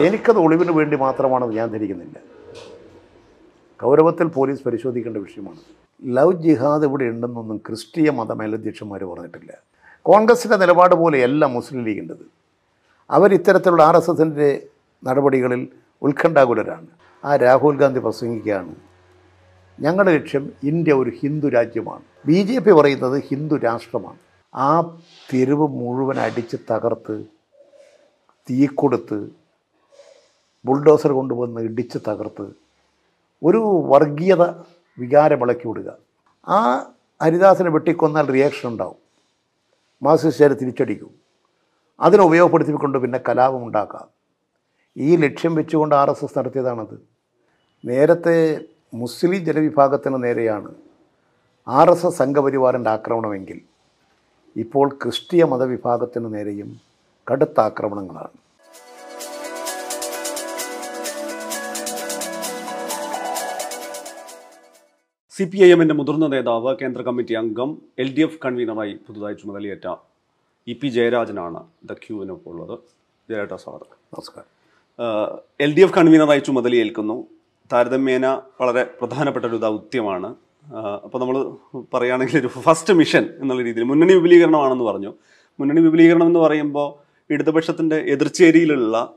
എനിക്കത് ഒളിവിന് വേണ്ടി മാത്രമാണെന്ന് ഞാൻ ധരിക്കുന്നില്ല. കൗരവത്തിൽ പോലീസ് പരിശോധിക്കേണ്ട വിഷയമാണ്. ലവ് ജിഹാദ് ഇവിടെ ഉണ്ടെന്നൊന്നും ക്രിസ്തീയ മത മേലധ്യക്ഷന്മാർ പറഞ്ഞിട്ടില്ല. കോൺഗ്രസിന്റെ നിലപാട് പോലെയല്ല മുസ്ലിം ലീഗിന്റെത്. അവരിത്തരത്തിലുള്ള ആർ എസ് എസിന്റെ നടപടികളിൽ ഉത്കണ്ഠാകുലരാണ്. ആ രാഹുൽ ഗാന്ധി പ്രസംഗിക്കുകയാണ് ഞങ്ങളുടെ ലക്ഷ്യം ഇന്ത്യ ഒരു ഹിന്ദു രാജ്യമാണ്. ബി ജെ പി പറയുന്നത് ഹിന്ദു രാഷ്ട്രമാണ്. ആ തെരുവ് മുഴുവൻ അടിച്ച് തകർത്ത് തീ കൊടുത്ത് ബുൾഡോസർ കൊണ്ടുവന്ന് ഇടിച്ച് തകർത്ത് ഒരു വർഗീയത വികാരമിളക്കി വിടുക. ആ ഹരിദാസിനെ വെട്ടിക്കൊന്നാൽ റിയാക്ഷൻ ഉണ്ടാവും. മാർക്സിസ്റ്റുകാർ തിരിച്ചടിക്കും. അതിനെ ഉപയോഗപ്പെടുത്തിക്കൊണ്ട് പിന്നെ കലാപം ഉണ്ടാക്കാം. ഈ ലക്ഷ്യം വെച്ചുകൊണ്ട് ആർ എസ് എസ് നടത്തിയതാണത്. നേരത്തെ മുസ്ലിം ജനവിഭാഗത്തിന് നേരെയാണ് ആർ എസ് എസ് സംഘപരിവാറിന്റെ ആക്രമണമെങ്കിൽ ഇപ്പോൾ ക്രിസ്തീയ മതവിഭാഗത്തിന് നേരെയും കടുത്ത ആക്രമണങ്ങളാണ്. സി പി ഐ എമ്മിന്റെ മുതിർന്ന നേതാവ് കേന്ദ്ര കമ്മിറ്റി അംഗം എൽ ഡി എഫ് കൺവീനറായി പുതുതായി ചുമതലയേറ്റ ഇ പി ജയരാജനാണ് ദ ക്യൂവിനൊപ്പം ഉള്ളത്. ജയരാട്ട സ്വാഗതം. നമസ്കാരം. എൽ ഡി എഫ് കൺവീനറായി ചുമതലയേൽക്കുന്നു. താരതമ്യേന വളരെ പ്രധാനപ്പെട്ട ഒരു ദൗത്യമാണ്. അപ്പോൾ നമ്മൾ പറയുകയാണെങ്കിൽ ഒരു ഫസ്റ്റ് മിഷൻ എന്നുള്ള രീതിയിൽ മുന്നണി വിപുലീകരണമാണെന്ന് പറഞ്ഞു. മുന്നണി വിപുലീകരണം എന്ന് പറയുമ്പോൾ ഇടതുപക്ഷത്തിന്റെ എതിർച്ചേരിയിലുള്ള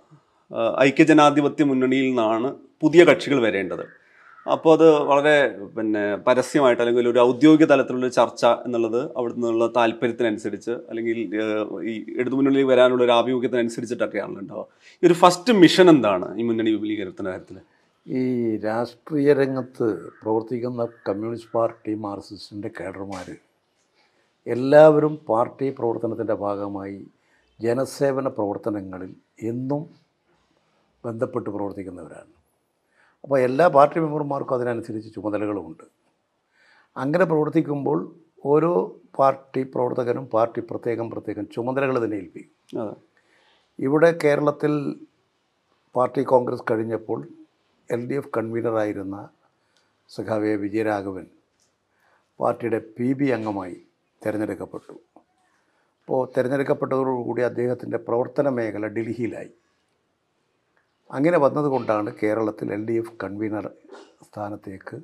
ഐക്യജനാധിപത്യ മുന്നണിയിൽ നിന്നാണ് പുതിയ കക്ഷികൾ വരേണ്ടത്. അപ്പോൾ അത് വളരെ പിന്നെ പരസ്യമായിട്ട് അല്ലെങ്കിൽ ഒരു ഔദ്യോഗിക തലത്തിലുള്ള ചർച്ച എന്നുള്ളത് അവിടെ നിന്നുള്ള താല്പര്യത്തിനനുസരിച്ച് അല്ലെങ്കിൽ ഈ ഇടതു ഇടതുമുന്നണിയിൽ വരാനുള്ള ഒരു ആഭിമുഖ്യത്തിനനുസരിച്ചിട്ടൊക്കെയാണല്ലോ. ഉണ്ടാവുക ഈ ഒരു ഫസ്റ്റ് മിഷൻ എന്താണ് ഈ മുന്നണി വിപുലീകരണത്തിന്റെ കാര്യത്തിൽ ഈ രാഷ്ട്രീയ രംഗത്ത് പ്രവർത്തിക്കുന്ന കമ്മ്യൂണിസ്റ്റ് പാർട്ടി മാർക്സിസ്റ്റിന്റെ കേഡർമാർ എല്ലാവരും പാർട്ടി പ്രവർത്തനത്തിന്റെ ഭാഗമായി ജനസേവന പ്രവർത്തനങ്ങളിൽ എന്നും ബന്ധപ്പെട്ട് പ്രവർത്തിക്കുന്നവരാണ്. അപ്പോൾ എല്ലാ പാർട്ടി മെമ്പർമാർക്കും അതിനനുസരിച്ച് ചുമതലകളുമുണ്ട്. അങ്ങനെ പ്രവർത്തിക്കുമ്പോൾ ഓരോ പാർട്ടി പ്രവർത്തകനും പാർട്ടി പ്രത്യേകം പ്രത്യേകം ചുമതലകൾ തന്നെ ഏൽപ്പിക്കും. ഇവിടെ കേരളത്തിൽ പാർട്ടി കോൺഗ്രസ് കഴിഞ്ഞപ്പോൾ എൽ ഡി എഫ് കൺവീനറായിരുന്ന സഖാവെ വിജയരാഘവൻ പാർട്ടിയുടെ പി ബി അംഗമായി തിരഞ്ഞെടുക്കപ്പെട്ടു. അപ്പോൾ തിരഞ്ഞെടുക്കപ്പെട്ടതോടുകൂടി അദ്ദേഹത്തിന്റെ പ്രവർത്തന മേഖല ഡൽഹിയിലായി. അങ്ങനെ വന്നതുകൊണ്ടാണ് കേരളത്തിൽ എൽ ഡി എഫ് കൺവീനർ സ്ഥാനത്തേക്ക്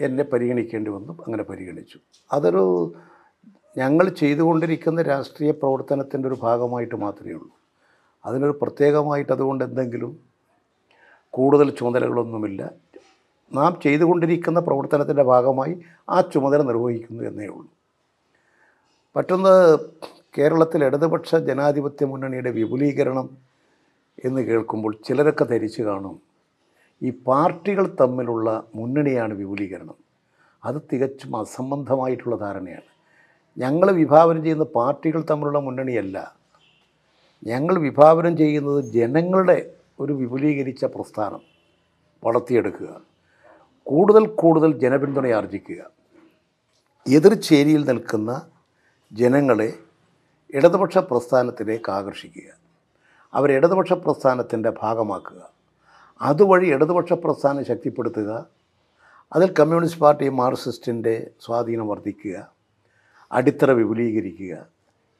എന്നെ പരിഗണിക്കേണ്ടി വന്നു അങ്ങനെ പരിഗണിച്ചു. അതൊരു ഞങ്ങൾ ചെയ്തുകൊണ്ടിരിക്കുന്ന രാഷ്ട്രീയ പ്രവർത്തനത്തിന്റെ ഒരു ഭാഗമായിട്ട് മാത്രമേ ഉള്ളൂ. അതിനൊരു പ്രത്യേകമായിട്ട് അതുകൊണ്ട് എന്തെങ്കിലും കൂടുതൽ ചുമതലകളൊന്നുമില്ല. നാം ചെയ്തുകൊണ്ടിരിക്കുന്ന പ്രവർത്തനത്തിന്റെ ഭാഗമായി ആ ചുമതല നിർവഹിക്കുന്നു എന്നേ ഉള്ളൂ. മറ്റൊന്ന് കേരളത്തിൽ ഇടതുപക്ഷ ജനാധിപത്യ മുന്നണിയുടെ വിപുലീകരണം എന്ന് കേൾക്കുമ്പോൾ ചിലരൊക്കെ ധരിച്ചു കാണും. ഈ പാർട്ടികൾ തമ്മിലുള്ള മുന്നണിയാണ് വിപുലീകരണം. അത് തികച്ചും അസംബന്ധമായിട്ടുള്ള ധാരണയാണ്. ഞങ്ങൾ വിഭാവനം ചെയ്യുന്ന പാർട്ടികൾ തമ്മിലുള്ള മുന്നണിയല്ല. ഞങ്ങൾ വിഭാവനം ചെയ്യുന്നത് ജനങ്ങളുടെ ഒരു വിപുലീകരിച്ച പ്രസ്ഥാനം. വളർത്തിയെടുക്കുക. കൂടുതൽ കൂടുതൽ ജനപിന്തുണ ആർജിക്കുക. എതിർചേരിയിൽ നിൽക്കുന്ന ജനങ്ങളെ ഇടതുപക്ഷ പ്രസ്ഥാനത്തിലേക്ക് ആകർഷിക്കുക. അവരെ ഇടതുപക്ഷ പ്രസ്ഥാനത്തിന്റെ ഭാഗമാക്കുക. അതുവഴി ഇടതുപക്ഷ പ്രസ്ഥാനം ശക്തിപ്പെടുത്തുക. അതിൽ കമ്മ്യൂണിസ്റ്റ് പാർട്ടി മാർക്സിസ്റ്റിന്റെ സ്വാധീനം വർദ്ധിക്കുക. അടിത്തറ വിപുലീകരിക്കുക.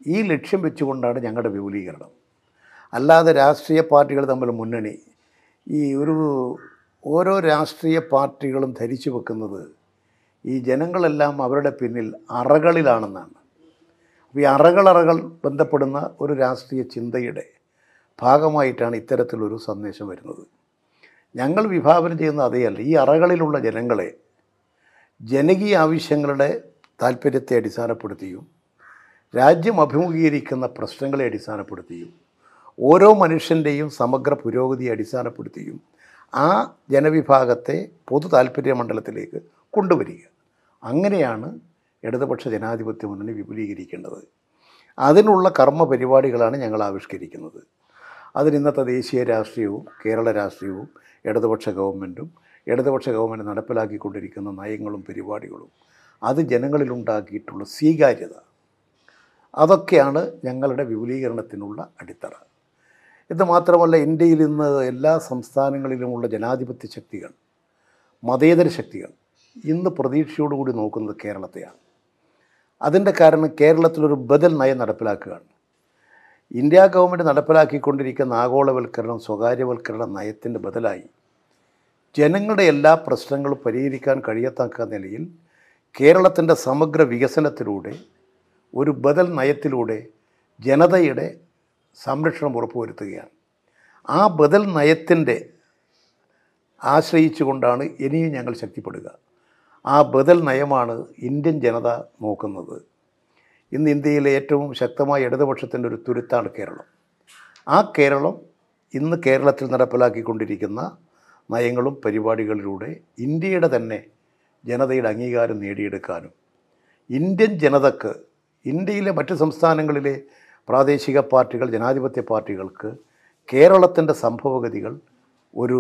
ഈ ലക്ഷ്യം വെച്ചുകൊണ്ടാണ് ഞങ്ങളുടെ വിപുലീകരണം. അല്ലാതെ രാഷ്ട്രീയ പാർട്ടികൾ തമ്മിൽ മുന്നണി ഈ ഒരു ഓരോ രാഷ്ട്രീയ പാർട്ടികളും ധരിച്ചു വെക്കുന്നത് ഈ ജനങ്ങളെല്ലാം അവരുടെ പിന്നിൽ അറകളിലാണെന്നാണ്. അപ്പോൾ ഈ അറകളറകൾ ബന്ധപ്പെടുന്ന ഒരു രാഷ്ട്രീയ ചിന്തയുടെ ഭാഗമായിട്ടാണ് ഇത്തരത്തിലൊരു സന്ദേശം വരുന്നത്. ഞങ്ങൾ വിഭാവനം ചെയ്യുന്ന അതേയല്ല ഈ അറകളിലുള്ള ജനങ്ങളെ ജനകീയ ആവശ്യങ്ങളുടെ താല്പര്യത്തെ അടിസ്ഥാനപ്പെടുത്തിയും രാജ്യം അഭിമുഖീകരിക്കുന്ന പ്രശ്നങ്ങളെ അടിസ്ഥാനപ്പെടുത്തിയും ഓരോ മനുഷ്യന്റെയും സമഗ്ര പുരോഗതിയെ അടിസ്ഥാനപ്പെടുത്തിയും ആ ജനവിഭാഗത്തെ പൊതു താല്പര്യ മണ്ഡലത്തിലേക്ക് കൊണ്ടുവരിക. അങ്ങനെയാണ് ഇടതുപക്ഷ ജനാധിപത്യ മുന്നണി വിപുലീകരിക്കേണ്ടത്. അതിനുള്ള കർമ്മ പരിപാടികളാണ് ഞങ്ങൾ ആവിഷ്കരിക്കുന്നത്. അതിന് ഇന്നത്തെ ദേശീയ രാഷ്ട്രീയവും കേരള രാഷ്ട്രീയവും ഇടതുപക്ഷ ഗവൺമെന്റും ഇടതുപക്ഷ ഗവൺമെന്റ് നടപ്പിലാക്കിക്കൊണ്ടിരിക്കുന്ന നയങ്ങളും പരിപാടികളും അത് ജനങ്ങളിലുണ്ടാക്കിയിട്ടുള്ള സ്വീകാര്യത. അതൊക്കെയാണ് ഞങ്ങളുടെ വിപുലീകരണത്തിനുള്ള അടിത്തറ. ഇത് മാത്രമല്ല ഇന്ത്യയിൽ ഇന്ന് എല്ലാ സംസ്ഥാനങ്ങളിലുമുള്ള ജനാധിപത്യ ശക്തികൾ മതേതര ശക്തികൾ ഇന്ന് പ്രതീക്ഷയോടുകൂടി നോക്കുന്നത് കേരളത്തെയാണ്. അതിന്റെ കാരണം കേരളത്തിലൊരു ബദൽ നയം നടപ്പിലാക്കുകയാണ്. ഇന്ത്യ ഗവൺമെന്റ് നടപ്പിലാക്കിക്കൊണ്ടിരിക്കുന്ന ആഗോളവൽക്കരണം സ്വകാര്യവൽക്കരണ നയത്തിന്റെ ബദലായി. ജനങ്ങളുടെ എല്ലാ പ്രശ്നങ്ങളും പരിഹരിക്കാൻ കഴിയത്തക്ക നിലയിൽ കേരളത്തിന്റെ സമഗ്ര വികസനത്തിലൂടെ ഒരു ബദൽ നയത്തിലൂടെ ജനതയുടെ സംരക്ഷണം ഉറപ്പുവരുത്തുകയാണ്. ആ ബദൽ നയത്തിന്റെ ആശ്രയിച്ചുകൊണ്ടാണ് ഇനിയും ഞങ്ങൾ ശക്തിപ്പെടുക. ആ ബദൽ നയമാണ് ഇന്ത്യൻ ജനത നോക്കുന്നത്. ഇന്ന് ഇന്ത്യയിലെ ഏറ്റവും ശക്തമായ ഇടതുപക്ഷത്തിന്റെ ഒരു തുരുത്താണ് കേരളം. ആ കേരളം ഇന്ന് കേരളത്തിൽ നടപ്പിലാക്കിക്കൊണ്ടിരിക്കുന്ന നയങ്ങളും പരിപാടികളിലൂടെ ഇന്ത്യയുടെ തന്നെ ജനതയുടെ അംഗീകാരം നേടിയെടുക്കാനും ഇന്ത്യൻ ജനതക്ക് ഇന്ത്യയിലെ മറ്റ് സംസ്ഥാനങ്ങളിലെ പ്രാദേശിക പാർട്ടികൾ ജനാധിപത്യ പാർട്ടികൾക്ക് കേരളത്തിന്റെ സംഭവഗതികൾ ഒരു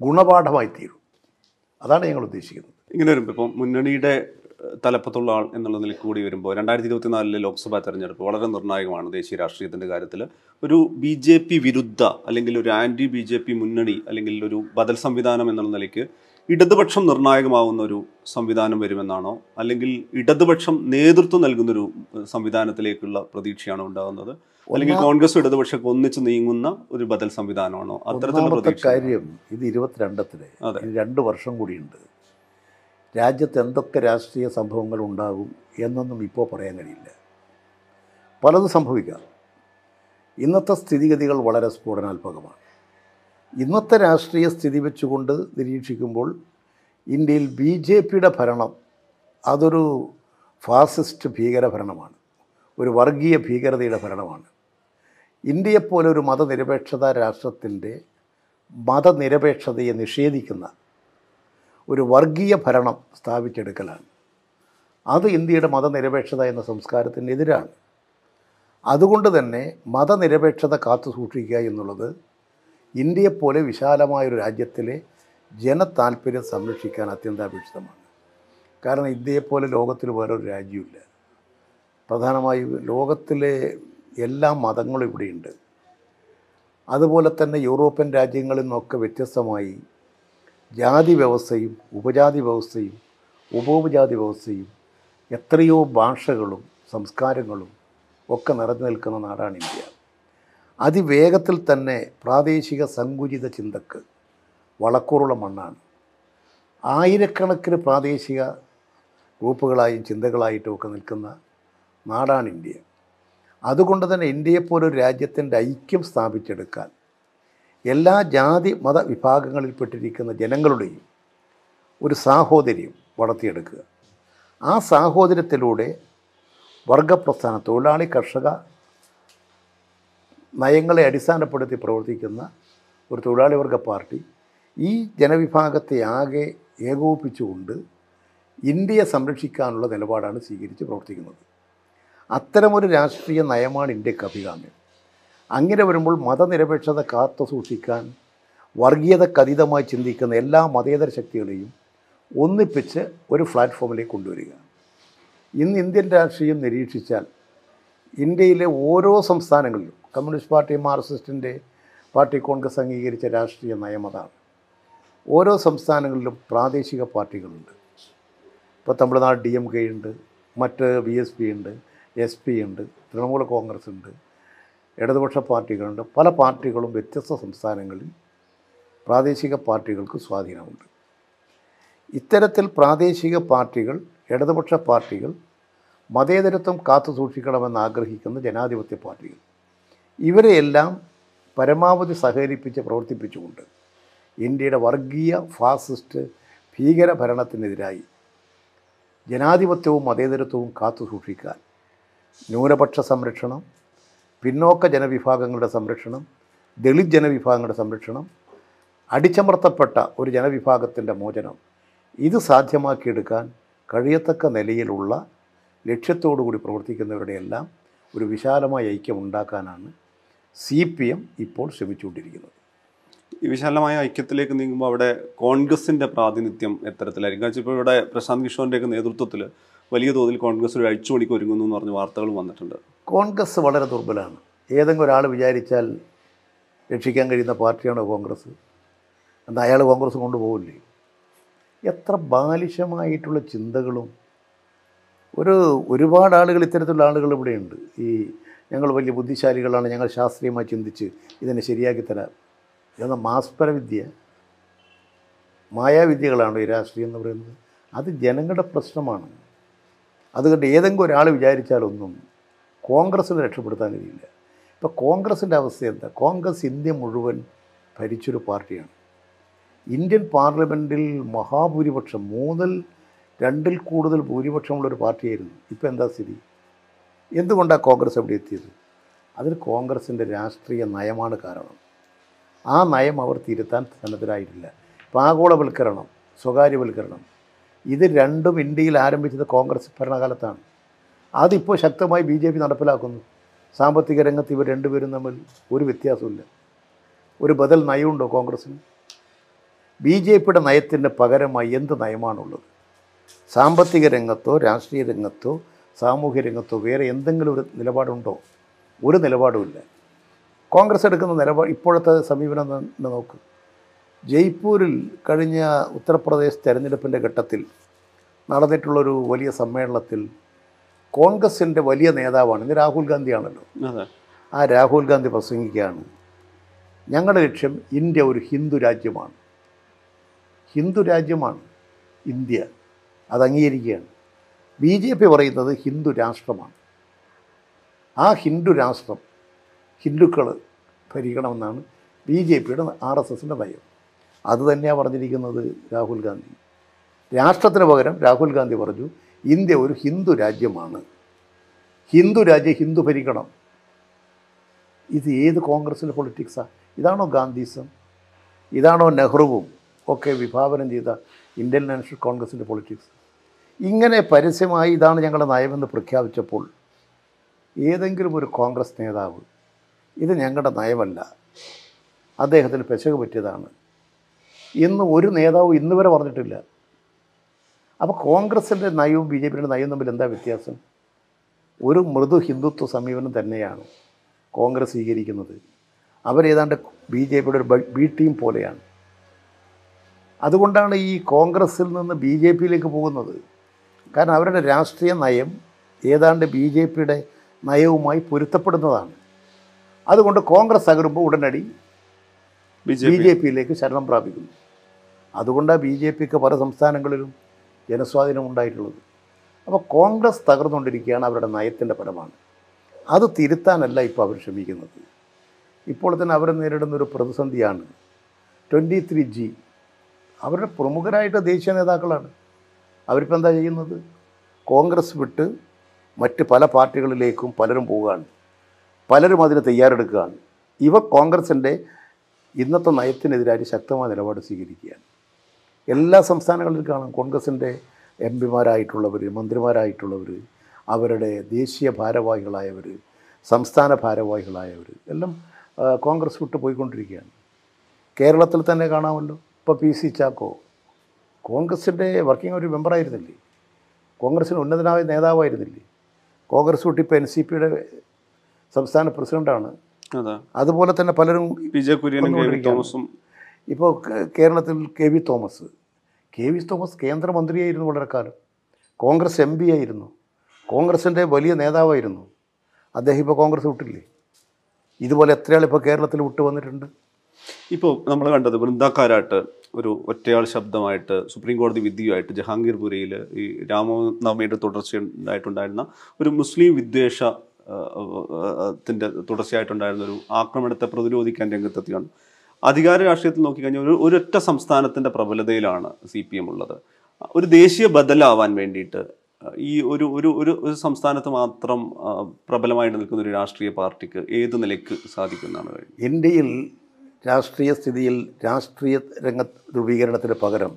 ഗുണപാഠമായി തീരും അതാണ് ഞങ്ങൾ ഉദ്ദേശിക്കുന്നത്. ഇങ്ങനെ വരുമ്പോൾ ഇപ്പം മുന്നണിയുടെ തലപ്പത്തുള്ള ആൾ എന്നുള്ള നിലയ്ക്ക് കൂടി വരുമ്പോൾ രണ്ടായിരത്തി ഇരുപത്തിനാലിലെ ലോക്സഭാ തെരഞ്ഞെടുപ്പ് വളരെ നിർണായകമാണ് ദേശീയ രാഷ്ട്രീയത്തിന്റെ കാര്യത്തിൽ. ഒരു ബി ജെ പി വിരുദ്ധ അല്ലെങ്കിൽ ഒരു ആന്റി ബി ജെ പി മുന്നണി അല്ലെങ്കിൽ ഒരു ബദൽ സംവിധാനം എന്നുള്ള നിലയ്ക്ക് ഇടതുപക്ഷം നിർണായകമാവുന്ന ഒരു സംവിധാനം വരുമെന്നാണോ? അല്ലെങ്കിൽ ഇടതുപക്ഷം നേതൃത്വം നൽകുന്നൊരു സംവിധാനത്തിലേക്കുള്ള പ്രതീക്ഷയാണോ ഉണ്ടാകുന്നത്? അല്ലെങ്കിൽ കോൺഗ്രസ് ഇടതുപക്ഷം ഒന്നിച്ച് നീങ്ങുന്ന ഒരു ബദൽ സംവിധാനമാണോ? അത്തരത്തിലുള്ള കാര്യം ഇത്. ഇനി രണ്ട് വർഷം കൂടിയുണ്ട്. രാജ്യത്ത് എന്തൊക്കെ രാഷ്ട്രീയ സംഭവങ്ങൾ ഉണ്ടാകും എന്നൊന്നും ഇപ്പോൾ പറയാൻ കഴിയില്ല. പലതും സംഭവിക്കാം. ഇന്നത്തെ സ്ഥിതിഗതികൾ വളരെ സ്ഫോടനാത്മകമാണ്. ഇന്നത്തെ രാഷ്ട്രീയ സ്ഥിതി വെച്ചുകൊണ്ട് നിരീക്ഷിക്കുമ്പോൾ ഇന്ത്യയിൽ ബി ജെ പിയുടെ ഭരണം അതൊരു ഫാസിസ്റ്റ് ഭീകര ഭരണമാണ് ഒരു വർഗീയ ഭീകരതയുടെ ഭരണമാണ്. ഇന്ത്യയെപ്പോലെ ഒരു മതനിരപേക്ഷത രാഷ്ട്രത്തിന്റെ മതനിരപേക്ഷതയെ നിഷേധിക്കുന്ന ഒരു വർഗീയ ഭരണം സ്ഥാപിച്ചെടുക്കലാണ്. അത് ഇന്ത്യയുടെ മതനിരപേക്ഷത എന്ന സംസ്കാരത്തിനെതിരാണ് അതുകൊണ്ട് തന്നെ മതനിരപേക്ഷത കാത്തു സൂക്ഷിക്കുക എന്നുള്ളത് ഇന്ത്യയെപ്പോലെ വിശാലമായൊരു രാജ്യത്തിലെ ജനതാൽപര്യം സംരക്ഷിക്കാൻ അത്യന്താപേക്ഷിതമാണ്. കാരണം ഇന്ത്യയെപ്പോലെ ലോകത്തിൽ വേറൊരു രാജ്യമില്ല പ്രധാനമായും ലോകത്തിലെ എല്ലാ മതങ്ങളും ഇവിടെയുണ്ട്. അതുപോലെ തന്നെ യൂറോപ്യൻ രാജ്യങ്ങളിൽ നിന്നൊക്കെ വ്യത്യസ്തമായി ജാതി വ്യവസ്ഥയും ഉപജാതി വ്യവസ്ഥയും ഉപോപജാതി വ്യവസ്ഥയും എത്രയോ ഭാഷകളും സംസ്കാരങ്ങളും ഒക്കെ നിറഞ്ഞു നിൽക്കുന്ന നാടാണ് ഇന്ത്യ. അതിവേഗത്തിൽ തന്നെ പ്രാദേശിക സങ്കുചിത ചിന്തക്ക് വളക്കൂറുള്ള മണ്ണാണ്. ആയിരക്കണക്കിന് പ്രാദേശിക ഗ്രൂപ്പുകളായും ചിന്തകളായിട്ടും ഒക്കെ നിൽക്കുന്ന നാടാണ് ഇന്ത്യ. അതുകൊണ്ട് തന്നെ ഇന്ത്യയെപ്പോലൊരു രാജ്യത്തിന്റെ ഐക്യം സ്ഥാപിച്ചെടുക്കാൻ എല്ലാ ജാതി മത വിഭാഗങ്ങളിൽപ്പെട്ടിരിക്കുന്ന ജനങ്ങളുടെയും ഒരു സാഹോദര്യം വളർത്തിയെടുക്കുക. ആ സാഹോദര്യത്തിലൂടെ വർഗപ്രസ്ഥാന തൊഴിലാളി കർഷക നയങ്ങളെ അടിസ്ഥാനപ്പെടുത്തി പ്രവർത്തിക്കുന്ന ഒരു തൊഴിലാളി വർഗ പാർട്ടി ഈ ജനവിഭാഗത്തെ ആകെ ഏകോപിപ്പിച്ചുകൊണ്ട് ഇന്ത്യയെ സംരക്ഷിക്കാനുള്ള നിലപാടാണ് സ്വീകരിച്ച് പ്രവർത്തിക്കുന്നത്. അത്തരമൊരു രാഷ്ട്രീയ നയമാണ് ഇന്ത്യയ്ക്ക് അഭികാമ്യം. അങ്ങനെ വരുമ്പോൾ മതനിരപേക്ഷത കാത്തു സൂക്ഷിക്കാൻ വർഗീയതക്കതീതമായി ചിന്തിക്കുന്ന എല്ലാ മതേതര ശക്തികളെയും ഒന്നിപ്പിച്ച് ഒരു പ്ലാറ്റ്ഫോമിലേക്ക് കൊണ്ടുവരിക. ഇന്ന് ഇന്ത്യൻ രാഷ്ട്രീയം നിരീക്ഷിച്ചാൽ ഇന്ത്യയിലെ ഓരോ സംസ്ഥാനങ്ങളിലും കമ്മ്യൂണിസ്റ്റ് പാർട്ടി മാർക്സിസ്റ്റിന്റെ പാർട്ടി കോൺഗ്രസ് അംഗീകരിച്ച രാഷ്ട്രീയ നയമതാണ് ഓരോ സംസ്ഥാനങ്ങളിലും പ്രാദേശിക പാർട്ടികളുണ്ട്. ഇപ്പോൾ തമിഴ്നാട് ഡി എം കെ ഉണ്ട് മറ്റ് ബി എസ് പി ഉണ്ട് എസ് പി ഉണ്ട് തൃണമൂൽ കോൺഗ്രസ് ഉണ്ട്. ഇടതുപക്ഷ പാർട്ടികളുണ്ട്. പല പാർട്ടികളും വ്യത്യസ്ത സംസ്ഥാനങ്ങളിൽ പ്രാദേശിക പാർട്ടികൾക്ക് സ്വാധീനമുണ്ട്. ഇത്തരത്തിൽ പ്രാദേശിക പാർട്ടികൾ ഇടതുപക്ഷ പാർട്ടികൾ മതേതരത്വം കാത്തു സൂക്ഷിക്കണമെന്ന് ആഗ്രഹിക്കുന്ന ജനാധിപത്യ പാർട്ടികൾ. ഇവരെയെല്ലാം പരമാവധി സഹകരിപ്പിച്ച് പ്രവർത്തിപ്പിച്ചുകൊണ്ട് ഇന്ത്യയുടെ വർഗീയ ഫാസിസ്റ്റ് ഭീകര ഭരണത്തിനെതിരായി ജനാധിപത്യവും മതേതരത്വവും കാത്തു സൂക്ഷിക്കാൻ ന്യൂനപക്ഷ സംരക്ഷണം പിന്നോക്ക ജനവിഭാഗങ്ങളുടെ സംരക്ഷണം ദളിത് ജനവിഭാഗങ്ങളുടെ സംരക്ഷണം അടിച്ചമർത്തപ്പെട്ട ഒരു ജനവിഭാഗത്തിന്റെ മോചനം. ഇത് സാധ്യമാക്കിയെടുക്കാൻ കഴിയത്തക്ക നിലയിലുള്ള ലക്ഷ്യത്തോടുകൂടി പ്രവർത്തിക്കുന്നവരുടെ എല്ലാം ഒരു വിശാലമായ ഐക്യം ഉണ്ടാക്കാനാണ് സി പി എം ഇപ്പോൾ ശ്രമിച്ചുകൊണ്ടിരിക്കുന്നത്. ഈ വിശാലമായ ഐക്യത്തിലേക്ക് നീങ്ങുമ്പോൾ അവിടെ കോൺഗ്രസിന്റെ പ്രാതിനിധ്യം എത്തരത്തിലായിരിക്കും കാരണം ഇപ്പോൾ ഇവിടെ പ്രശാന്ത് കിഷോറിന്റെയൊക്കെ നേതൃത്വത്തിൽ വലിയ തോതിൽ കോൺഗ്രസ് ഒരു അഴിച്ചുപണിക്ക് ഒരുങ്ങുന്നു എന്ന് പറഞ്ഞ വാർത്തകളും വന്നിട്ടുണ്ട്. കോൺഗ്രസ് വളരെ ദുർബലമാണ്. ഏതെങ്കിലും ഒരാൾ വിചാരിച്ചാൽ രക്ഷിക്കാൻ കഴിയുന്ന പാർട്ടിയാണോ കോൺഗ്രസ്? എന്നാൽ അയാൾ കോൺഗ്രസ് കൊണ്ടുപോകില്ലേ? എത്ര ബാലിശമായിട്ടുള്ള ചിന്തകളും. ഒരു ഒരുപാട് ആളുകൾ ഇത്തരത്തിലുള്ള ആളുകൾ ഇവിടെയുണ്ട്. ഈ ഞങ്ങൾ വലിയ ബുദ്ധിശാലികളാണ് ഞങ്ങൾ ശാസ്ത്രീയമായി ചിന്തിച്ച് ഇതിനെ ശരിയാക്കി തരാം. എന്ന മാസ്പരവിദ്യ. മായാവിദ്യകളാണ് ഈ രാഷ്ട്രീയം എന്ന് പറയുന്നത്? അത് ജനങ്ങളുടെ പ്രശ്നമാണ്. അതുകൊണ്ട് ഏതെങ്കിലും ഒരാൾ വിചാരിച്ചാലൊന്നും കോൺഗ്രസ്സിനെ രക്ഷപ്പെടുത്താൻ കഴിയില്ല. ഇപ്പോൾ കോൺഗ്രസിന്റെ അവസ്ഥ എന്താ? കോൺഗ്രസ് ഇന്ത്യ മുഴുവൻ ഭരിച്ചൊരു പാർട്ടിയാണ്. ഇന്ത്യൻ പാർലമെന്റിൽ മഹാഭൂരിപക്ഷം മൂന്നിൽ രണ്ടിൽ കൂടുതൽ ഭൂരിപക്ഷമുള്ളൊരു പാർട്ടിയായിരുന്നു. ഇപ്പോൾ എന്താ സ്ഥിതി? എന്തുകൊണ്ടാണ് കോൺഗ്രസ് അവിടെ എത്തിയത്? അതിന് കോൺഗ്രസിന്റെ രാഷ്ട്രീയ നയമാണ് കാരണം. ആ നയം അവർ തിരുത്താൻ സന്നദ്ധരായിട്ടില്ല. ഇപ്പോൾ ആഗോളവൽക്കരണം സ്വകാര്യവൽക്കരണം ഇത് രണ്ടും ഇന്ത്യയിൽ ആരംഭിച്ചത് കോൺഗ്രസ് ഭരണകാലത്താണ്. അതിപ്പോൾ ശക്തമായി ബി ജെ പി നടപ്പിലാക്കുന്നു. സാമ്പത്തിക രംഗത്ത് ഇവർ രണ്ടുപേരും തമ്മിൽ ഒരു വ്യത്യാസമില്ല ഒരു ബദൽ നയമുണ്ടോ കോൺഗ്രസ്സിന്? ബി ജെ പിയുടെ നയത്തിന്റെ പകരമായി എന്ത് നയമാണുള്ളത്? സാമ്പത്തിക രംഗത്തോ രാഷ്ട്രീയ രംഗത്തോ സാമൂഹ്യ രംഗത്തോ വേറെ എന്തെങ്കിലും ഒരു നിലപാടുണ്ടോ? ഒരു നിലപാടുമില്ല. കോൺഗ്രസ് എടുക്കുന്ന നിലപാട് ഇപ്പോഴത്തെ സമീപനം നോക്ക്. ജയ്പൂരിൽ കഴിഞ്ഞ ഉത്തർപ്രദേശ് തെരഞ്ഞെടുപ്പിന്റെ ഘട്ടത്തിൽ നടന്നിട്ടുള്ളൊരു വലിയ സമ്മേളനത്തിൽ കോൺഗ്രസിന്റെ വലിയ നേതാവാണ് ഇന്ന് രാഹുൽ ഗാന്ധിയാണല്ലോ. ആ രാഹുൽ ഗാന്ധി പ്രസംഗിക്കുകയാണ് ഞങ്ങളുടെ ലക്ഷ്യം ഇന്ത്യ ഒരു ഹിന്ദു രാജ്യമാണ്. ഹിന്ദു രാജ്യമാണ് ഇന്ത്യ. അത് അംഗീകരിക്കുകയാണ്. ബി ജെ പി പറയുന്നത് ഹിന്ദു രാഷ്ട്രമാണ്. ആ ഹിന്ദു രാഷ്ട്രം ഹിന്ദുക്കൾ ഭരിക്കണമെന്നാണ് ബി ജെ പിയുടെ ആർ എസ് എസിന്റെ നയം. അത് തന്നെയാണ് പറഞ്ഞിരിക്കുന്നത് രാഹുൽ ഗാന്ധി. രാഷ്ട്രത്തിന് പകരം രാഹുൽ ഗാന്ധി പറഞ്ഞു ഇന്ത്യ ഒരു ഹിന്ദു രാജ്യമാണ്. ഹിന്ദു രാജ്യം ഹിന്ദു ഭരിക്കണം. ഇത് ഏത് കോൺഗ്രസിന്റെ പൊളിറ്റിക്സാണ് ഇതാണോ ഗാന്ധിസം? ഇതാണോ നെഹ്റുവും ഒക്കെ വിഭാവനം ചെയ്ത ഇന്ത്യൻ നാഷണൽ കോൺഗ്രസിന്റെ പൊളിറ്റിക്സ് ഇങ്ങനെ പരസ്യമായി ഇതാണ് ഞങ്ങളുടെ നയമെന്ന് പ്രഖ്യാപിച്ചപ്പോൾ ഏതെങ്കിലും ഒരു കോൺഗ്രസ് നേതാവ് ഇത് ഞങ്ങളുടെ നയമല്ല അദ്ദേഹത്തിന് പെശക് പറ്റിയതാണ്. എന്ന് ഒരു നേതാവ് ഇന്ന് വരെ പറഞ്ഞിട്ടില്ല. അപ്പോൾ കോൺഗ്രസിന്റെ നയവും ബി ജെ പിയുടെ നയവും തമ്മിൽ എന്താ വ്യത്യാസം? ഒരു മൃദു ഹിന്ദുത്വ സമീപനം തന്നെയാണ് കോൺഗ്രസ് സ്വീകരിക്കുന്നത്. അവരേതാണ്ട് ബി ജെ പിയുടെ ഒരു ബി ടീം പോലെയാണ്. അതുകൊണ്ടാണ് ഈ കോൺഗ്രസ്സിൽ നിന്ന് ബി ജെ പിയിലേക്ക് പോകുന്നത്. കാരണം അവരുടെ രാഷ്ട്രീയ നയം ഏതാണ്ട് ബി ജെ പിയുടെ നയവുമായി പൊരുത്തപ്പെടുന്നതാണ്. അതുകൊണ്ട് കോൺഗ്രസ് തകരുമ്പോൾ ഉടനടി ബി ജെ പിയിലേക്ക് ശരണം പ്രാപിക്കുന്നു. അതുകൊണ്ടാണ് ബി ജെ പിക്ക് പല സംസ്ഥാനങ്ങളിലും ജനസ്വാധീനം ഉണ്ടായിട്ടുള്ളത്. അപ്പോൾ കോൺഗ്രസ് തകർന്നുകൊണ്ടിരിക്കുകയാണ് അവരുടെ നയത്തിന്റെ ഫലമാണ്. അത് തിരുത്താനല്ല ഇപ്പോൾ അവർ ശ്രമിക്കുന്നത്. ഇപ്പോൾ തന്നെ അവർ നേരിടുന്ന ഒരു പ്രതിസന്ധിയാണ് ട്വന്റി ത്രീ ജി. അവരുടെ പ്രമുഖരായിട്ട് ദേശീയ നേതാക്കളാണ്. അവരിപ്പോൾ എന്താ ചെയ്യുന്നത്? കോൺഗ്രസ് വിട്ട് മറ്റ് പല പാർട്ടികളിലേക്കും പലരും പോവുകയാണ്. പലരും അതിന് തയ്യാറെടുക്കുകയാണ്. ഇവ കോൺഗ്രസിന്റെ ഇന്നത്തെ നയത്തിനെതിരായി ശക്തമായ നിലപാട് സ്വീകരിക്കുകയാണ്. എല്ലാ സംസ്ഥാനങ്ങളിലും കാണാം. കോൺഗ്രസിന്റെ എം പിമാരായിട്ടുള്ളവർ മന്ത്രിമാരായിട്ടുള്ളവർ അവരുടെ ദേശീയ ഭാരവാഹികളായവർ സംസ്ഥാന ഭാരവാഹികളായവർ എല്ലാം കോൺഗ്രസ് വിട്ട് പോയിക്കൊണ്ടിരിക്കുകയാണ്. കേരളത്തിൽ തന്നെ കാണാമല്ലോ. ഇപ്പോൾ പി സി ചാക്കോ കോൺഗ്രസിന്റെ വർക്കിംഗ് ഒരു മെമ്പറായിരുന്നില്ലേ? കോൺഗ്രസിന് ഉന്നതനായ നേതാവായിരുന്നില്ലേ? കോൺഗ്രസ് വിട്ട് ഇപ്പോൾ എൻ സി പിയുടെ സംസ്ഥാന പ്രസിഡന്റാണ് അതെ. അതുപോലെ തന്നെ പലരും കുര്യനും തോമസും ഇപ്പോൾ കേരളത്തിൽ K V Thomas. K V Thomas കേന്ദ്രമന്ത്രിയായിരുന്നു വളരെ കാലം. കോൺഗ്രസ് എം പി ആയിരുന്നു. കോൺഗ്രസിന്റെ വലിയ നേതാവായിരുന്നു. അദ്ദേഹം ഇപ്പോൾ കോൺഗ്രസ് വിട്ടില്ലേ? ഇതുപോലെ എത്രയാൾ ഇപ്പോൾ കേരളത്തിൽ വിട്ടു വന്നിട്ടുണ്ട്? ഇപ്പോൾ നമ്മൾ കണ്ടത് വൃന്ദാക്കാരാട്ട് ഒരു ഒറ്റയാൾ ശബ്ദമായിട്ട് സുപ്രീം കോടതി വിധിയുമായിട്ട് ജഹാംഗീർപുരയിൽ ഈ രാമനവമിയുടെ തുടർച്ചയുണ്ടായിട്ടുണ്ടായിരുന്ന ഒരു മുസ്ലിം വിദ്വേഷ ത്തിന്റെ തുടർച്ചയായിട്ടുണ്ടായിരുന്ന ഒരു ആക്രമണത്തെ പ്രതിരോധിക്കാൻ രംഗത്തെത്തിയാണ് അധികാര രാഷ്ട്രീയത്തിൽ നോക്കിക്കഴിഞ്ഞാൽ ഒരു ഒരൊറ്റ സംസ്ഥാനത്തിന്റെ പ്രബലതയിലാണ് സി പി എം ഉള്ളത്. ഒരു ദേശീയ ബദലാവാൻ വേണ്ടിയിട്ട് ഈ ഒരു ഒരു ഒരു ഒരു സംസ്ഥാനത്ത് മാത്രം പ്രബലമായിട്ട് നിൽക്കുന്ന ഒരു രാഷ്ട്രീയ പാർട്ടിക്ക് ഏത് നിലയ്ക്ക് സാധിക്കുന്നതാണ് ഇന്ത്യയിൽ രാഷ്ട്രീയ സ്ഥിതിയിൽ രാഷ്ട്രീയ രംഗ ധ്രുവീകരണത്തിന് പകരം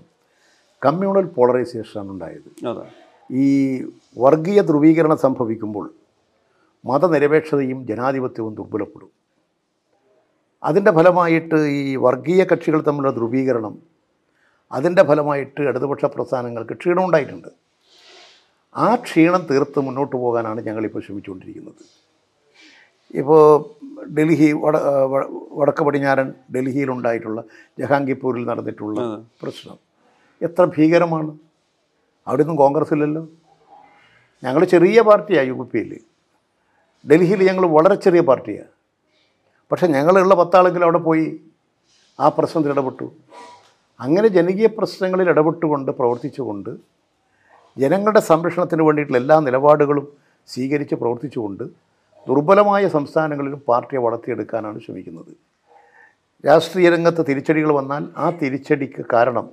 കമ്മ്യൂണൽ പോളറൈസേഷനാണ് ഉണ്ടായത്. അതെ. ഈ വർഗീയ ധ്രുവീകരണം സംഭവിക്കുമ്പോൾ മതനിരപേക്ഷതയും ജനാധിപത്യവും ദുർബലപ്പെടും. അതിന്റെ ഫലമായിട്ട് ഈ വർഗീയ കക്ഷികൾ തമ്മിലുള്ള ധ്രുവീകരണം അതിന്റെ ഫലമായിട്ട് ഇടതുപക്ഷ പ്രസ്ഥാനങ്ങൾക്ക് ക്ഷീണം ഉണ്ടായിട്ടുണ്ട്. ആ ക്ഷീണം തീർത്ത് മുന്നോട്ട് പോകാനാണ് ഞങ്ങളിപ്പോൾ ശ്രമിച്ചുകൊണ്ടിരിക്കുന്നത്. ഇപ്പോൾ ഡൽഹി വട വടക്ക് പടിഞ്ഞാറൻ ഡൽഹിയിലുണ്ടായിട്ടുള്ള ജഹാംഗീർപൂരിൽ നടന്നിട്ടുള്ള പ്രശ്നം എത്ര ഭീകരമാണ്. അവിടെ ഒന്നും കോൺഗ്രസ് ഇല്ലല്ലോ. ഞങ്ങൾ ചെറിയ പാർട്ടിയാണ് യു പിയിൽ ഡൽഹിയിൽ ഞങ്ങൾ വളരെ ചെറിയ പാർട്ടിയാണ്. പക്ഷേ ഞങ്ങളുള്ള പത്താളെങ്കിലും അവിടെ പോയി ആ പ്രശ്നത്തിൽ ഇടപെട്ടു. അങ്ങനെ ജനകീയ പ്രശ്നങ്ങളിൽ ഇടപെട്ടുകൊണ്ട് പ്രവർത്തിച്ചുകൊണ്ട് ജനങ്ങളുടെ സംരക്ഷണത്തിന് വേണ്ടിയിട്ടുള്ള എല്ലാ നിലപാടുകളും സ്വീകരിച്ച് പ്രവർത്തിച്ചുകൊണ്ട് ദുർബലമായ സംസ്ഥാനങ്ങളിലും പാർട്ടിയെ വളർത്തിയെടുക്കാനാണ് ശ്രമിക്കുന്നത്. രാഷ്ട്രീയ രംഗത്ത് തിരിച്ചടികൾ വന്നാൽ ആ തിരിച്ചടിക്ക് കാരണം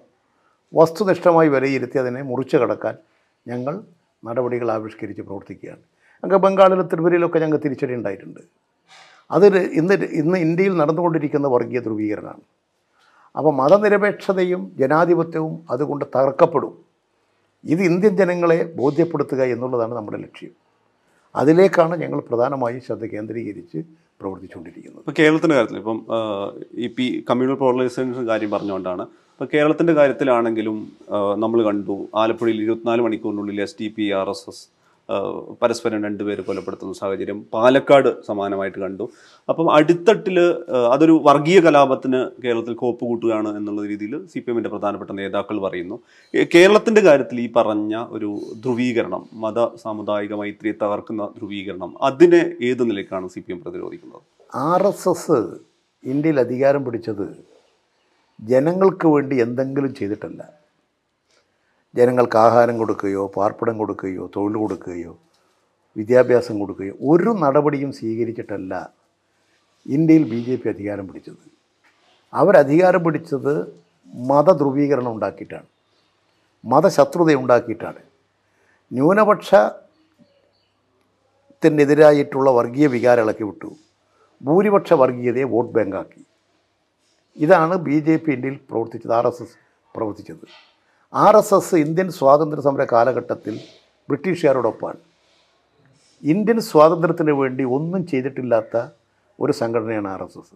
വസ്തുനിഷ്ഠമായി വിലയിരുത്തി അതിനെ മുറിച്ചു കടക്കാൻ ഞങ്ങൾ നടപടികൾ ആവിഷ്കരിച്ച് പ്രവർത്തിക്കുകയാണ്. അങ്ങ് ബംഗാളിലും ത്രിപുരയിലൊക്കെ ഞങ്ങൾക്ക് തിരിച്ചടി ഉണ്ടായിട്ടുണ്ട്. അത് ഇന്ന് ഇന്ന് ഇന്ത്യയിൽ നടന്നുകൊണ്ടിരിക്കുന്ന വർഗീയ ധ്രുവീകരണമാണ്. അപ്പോൾ മതനിരപേക്ഷതയും ജനാധിപത്യവും അതുകൊണ്ട് തകർക്കപ്പെടും. ഇത് ഇന്ത്യൻ ജനങ്ങളെ ബോധ്യപ്പെടുത്തുക എന്നുള്ളതാണ് നമ്മുടെ ലക്ഷ്യം. അതിലേക്കാണ് ഞങ്ങൾ പ്രധാനമായും ശ്രദ്ധ കേന്ദ്രീകരിച്ച് പ്രവർത്തിച്ചുകൊണ്ടിരിക്കുന്നത്. ഇപ്പോൾ കേരളത്തിന്റെ കാര്യത്തിൽ ഇപ്പം ഈ പി കമ്മ്യൂണൽ പോളറൈസേഷൻ കാര്യം പറഞ്ഞുകൊണ്ടാണ്. ഇപ്പോൾ കേരളത്തിന്റെ കാര്യത്തിലാണെങ്കിലും നമ്മൾ കണ്ടു ആലപ്പുഴയിൽ ഇരുപത്തിനാല് മണിക്കൂറിനുള്ളിൽ S T P R S S പരസ്പരം രണ്ടുപേര് കൊലപ്പെടുത്തുന്ന സാഹചര്യം പാലക്കാട് സമാനമായിട്ട് കണ്ടു. അപ്പം അടിത്തട്ടിൽ അതൊരു വർഗീയ കലാപത്തിന് കേരളത്തിൽ കോപ്പ് കൂട്ടുകയാണ് എന്നുള്ള രീതിയിൽ സി പി എമ്മിന്റെ പ്രധാനപ്പെട്ട നേതാക്കൾ പറയുന്നു. കേരളത്തിന്റെ കാര്യത്തിൽ ഈ പറഞ്ഞ ഒരു ധ്രുവീകരണം മത സാമുദായിക മൈത്രിയെ തകർക്കുന്ന ധ്രുവീകരണം അതിനെ ഏത് നിലയ്ക്കാണ് സി പി എം പ്രതിരോധിക്കുന്നത്? ആർ എസ് എസ് ഇന്ത്യയിൽ അധികാരം പിടിച്ചത് ജനങ്ങൾക്ക് വേണ്ടി എന്തെങ്കിലും ചെയ്തിട്ടല്ല. ജനങ്ങൾക്ക് ആഹാരം കൊടുക്കുകയോ പാർപ്പിടം കൊടുക്കുകയോ തൊഴിൽ കൊടുക്കുകയോ വിദ്യാഭ്യാസം കൊടുക്കുകയോ ഒരു നടപടിയും സ്വീകരിച്ചിട്ടല്ല ഇന്ത്യയിൽ ബി ജെ പി അധികാരം പിടിച്ചത്. അവരധികാരം പിടിച്ചത് മതധ്രുവീകരണം ഉണ്ടാക്കിയിട്ടാണ്. മതശത്രുത ഉണ്ടാക്കിയിട്ടാണ്. ന്യൂനപക്ഷത്തിനെതിരായിട്ടുള്ള വർഗീയ വികാരം ഇളക്കി വിട്ടു. ഭൂരിപക്ഷ വർഗീയതയെ വോട്ട് ബാങ്കാക്കി. ഇതാണ് ബി ജെ പി ഇന്ത്യയിൽ പ്രവർത്തിച്ചത് ആർ എസ് എസ് പ്രവർത്തിച്ചത്. ആർ എസ് എസ് ഇന്ത്യൻ സ്വാതന്ത്ര്യ സമര കാലഘട്ടത്തിൽ ബ്രിട്ടീഷുകാരോടൊപ്പമാണ് ഇന്ത്യൻ സ്വാതന്ത്ര്യത്തിന് വേണ്ടി ഒന്നും ചെയ്തിട്ടില്ലാത്ത ഒരു സംഘടനയാണ് R S S.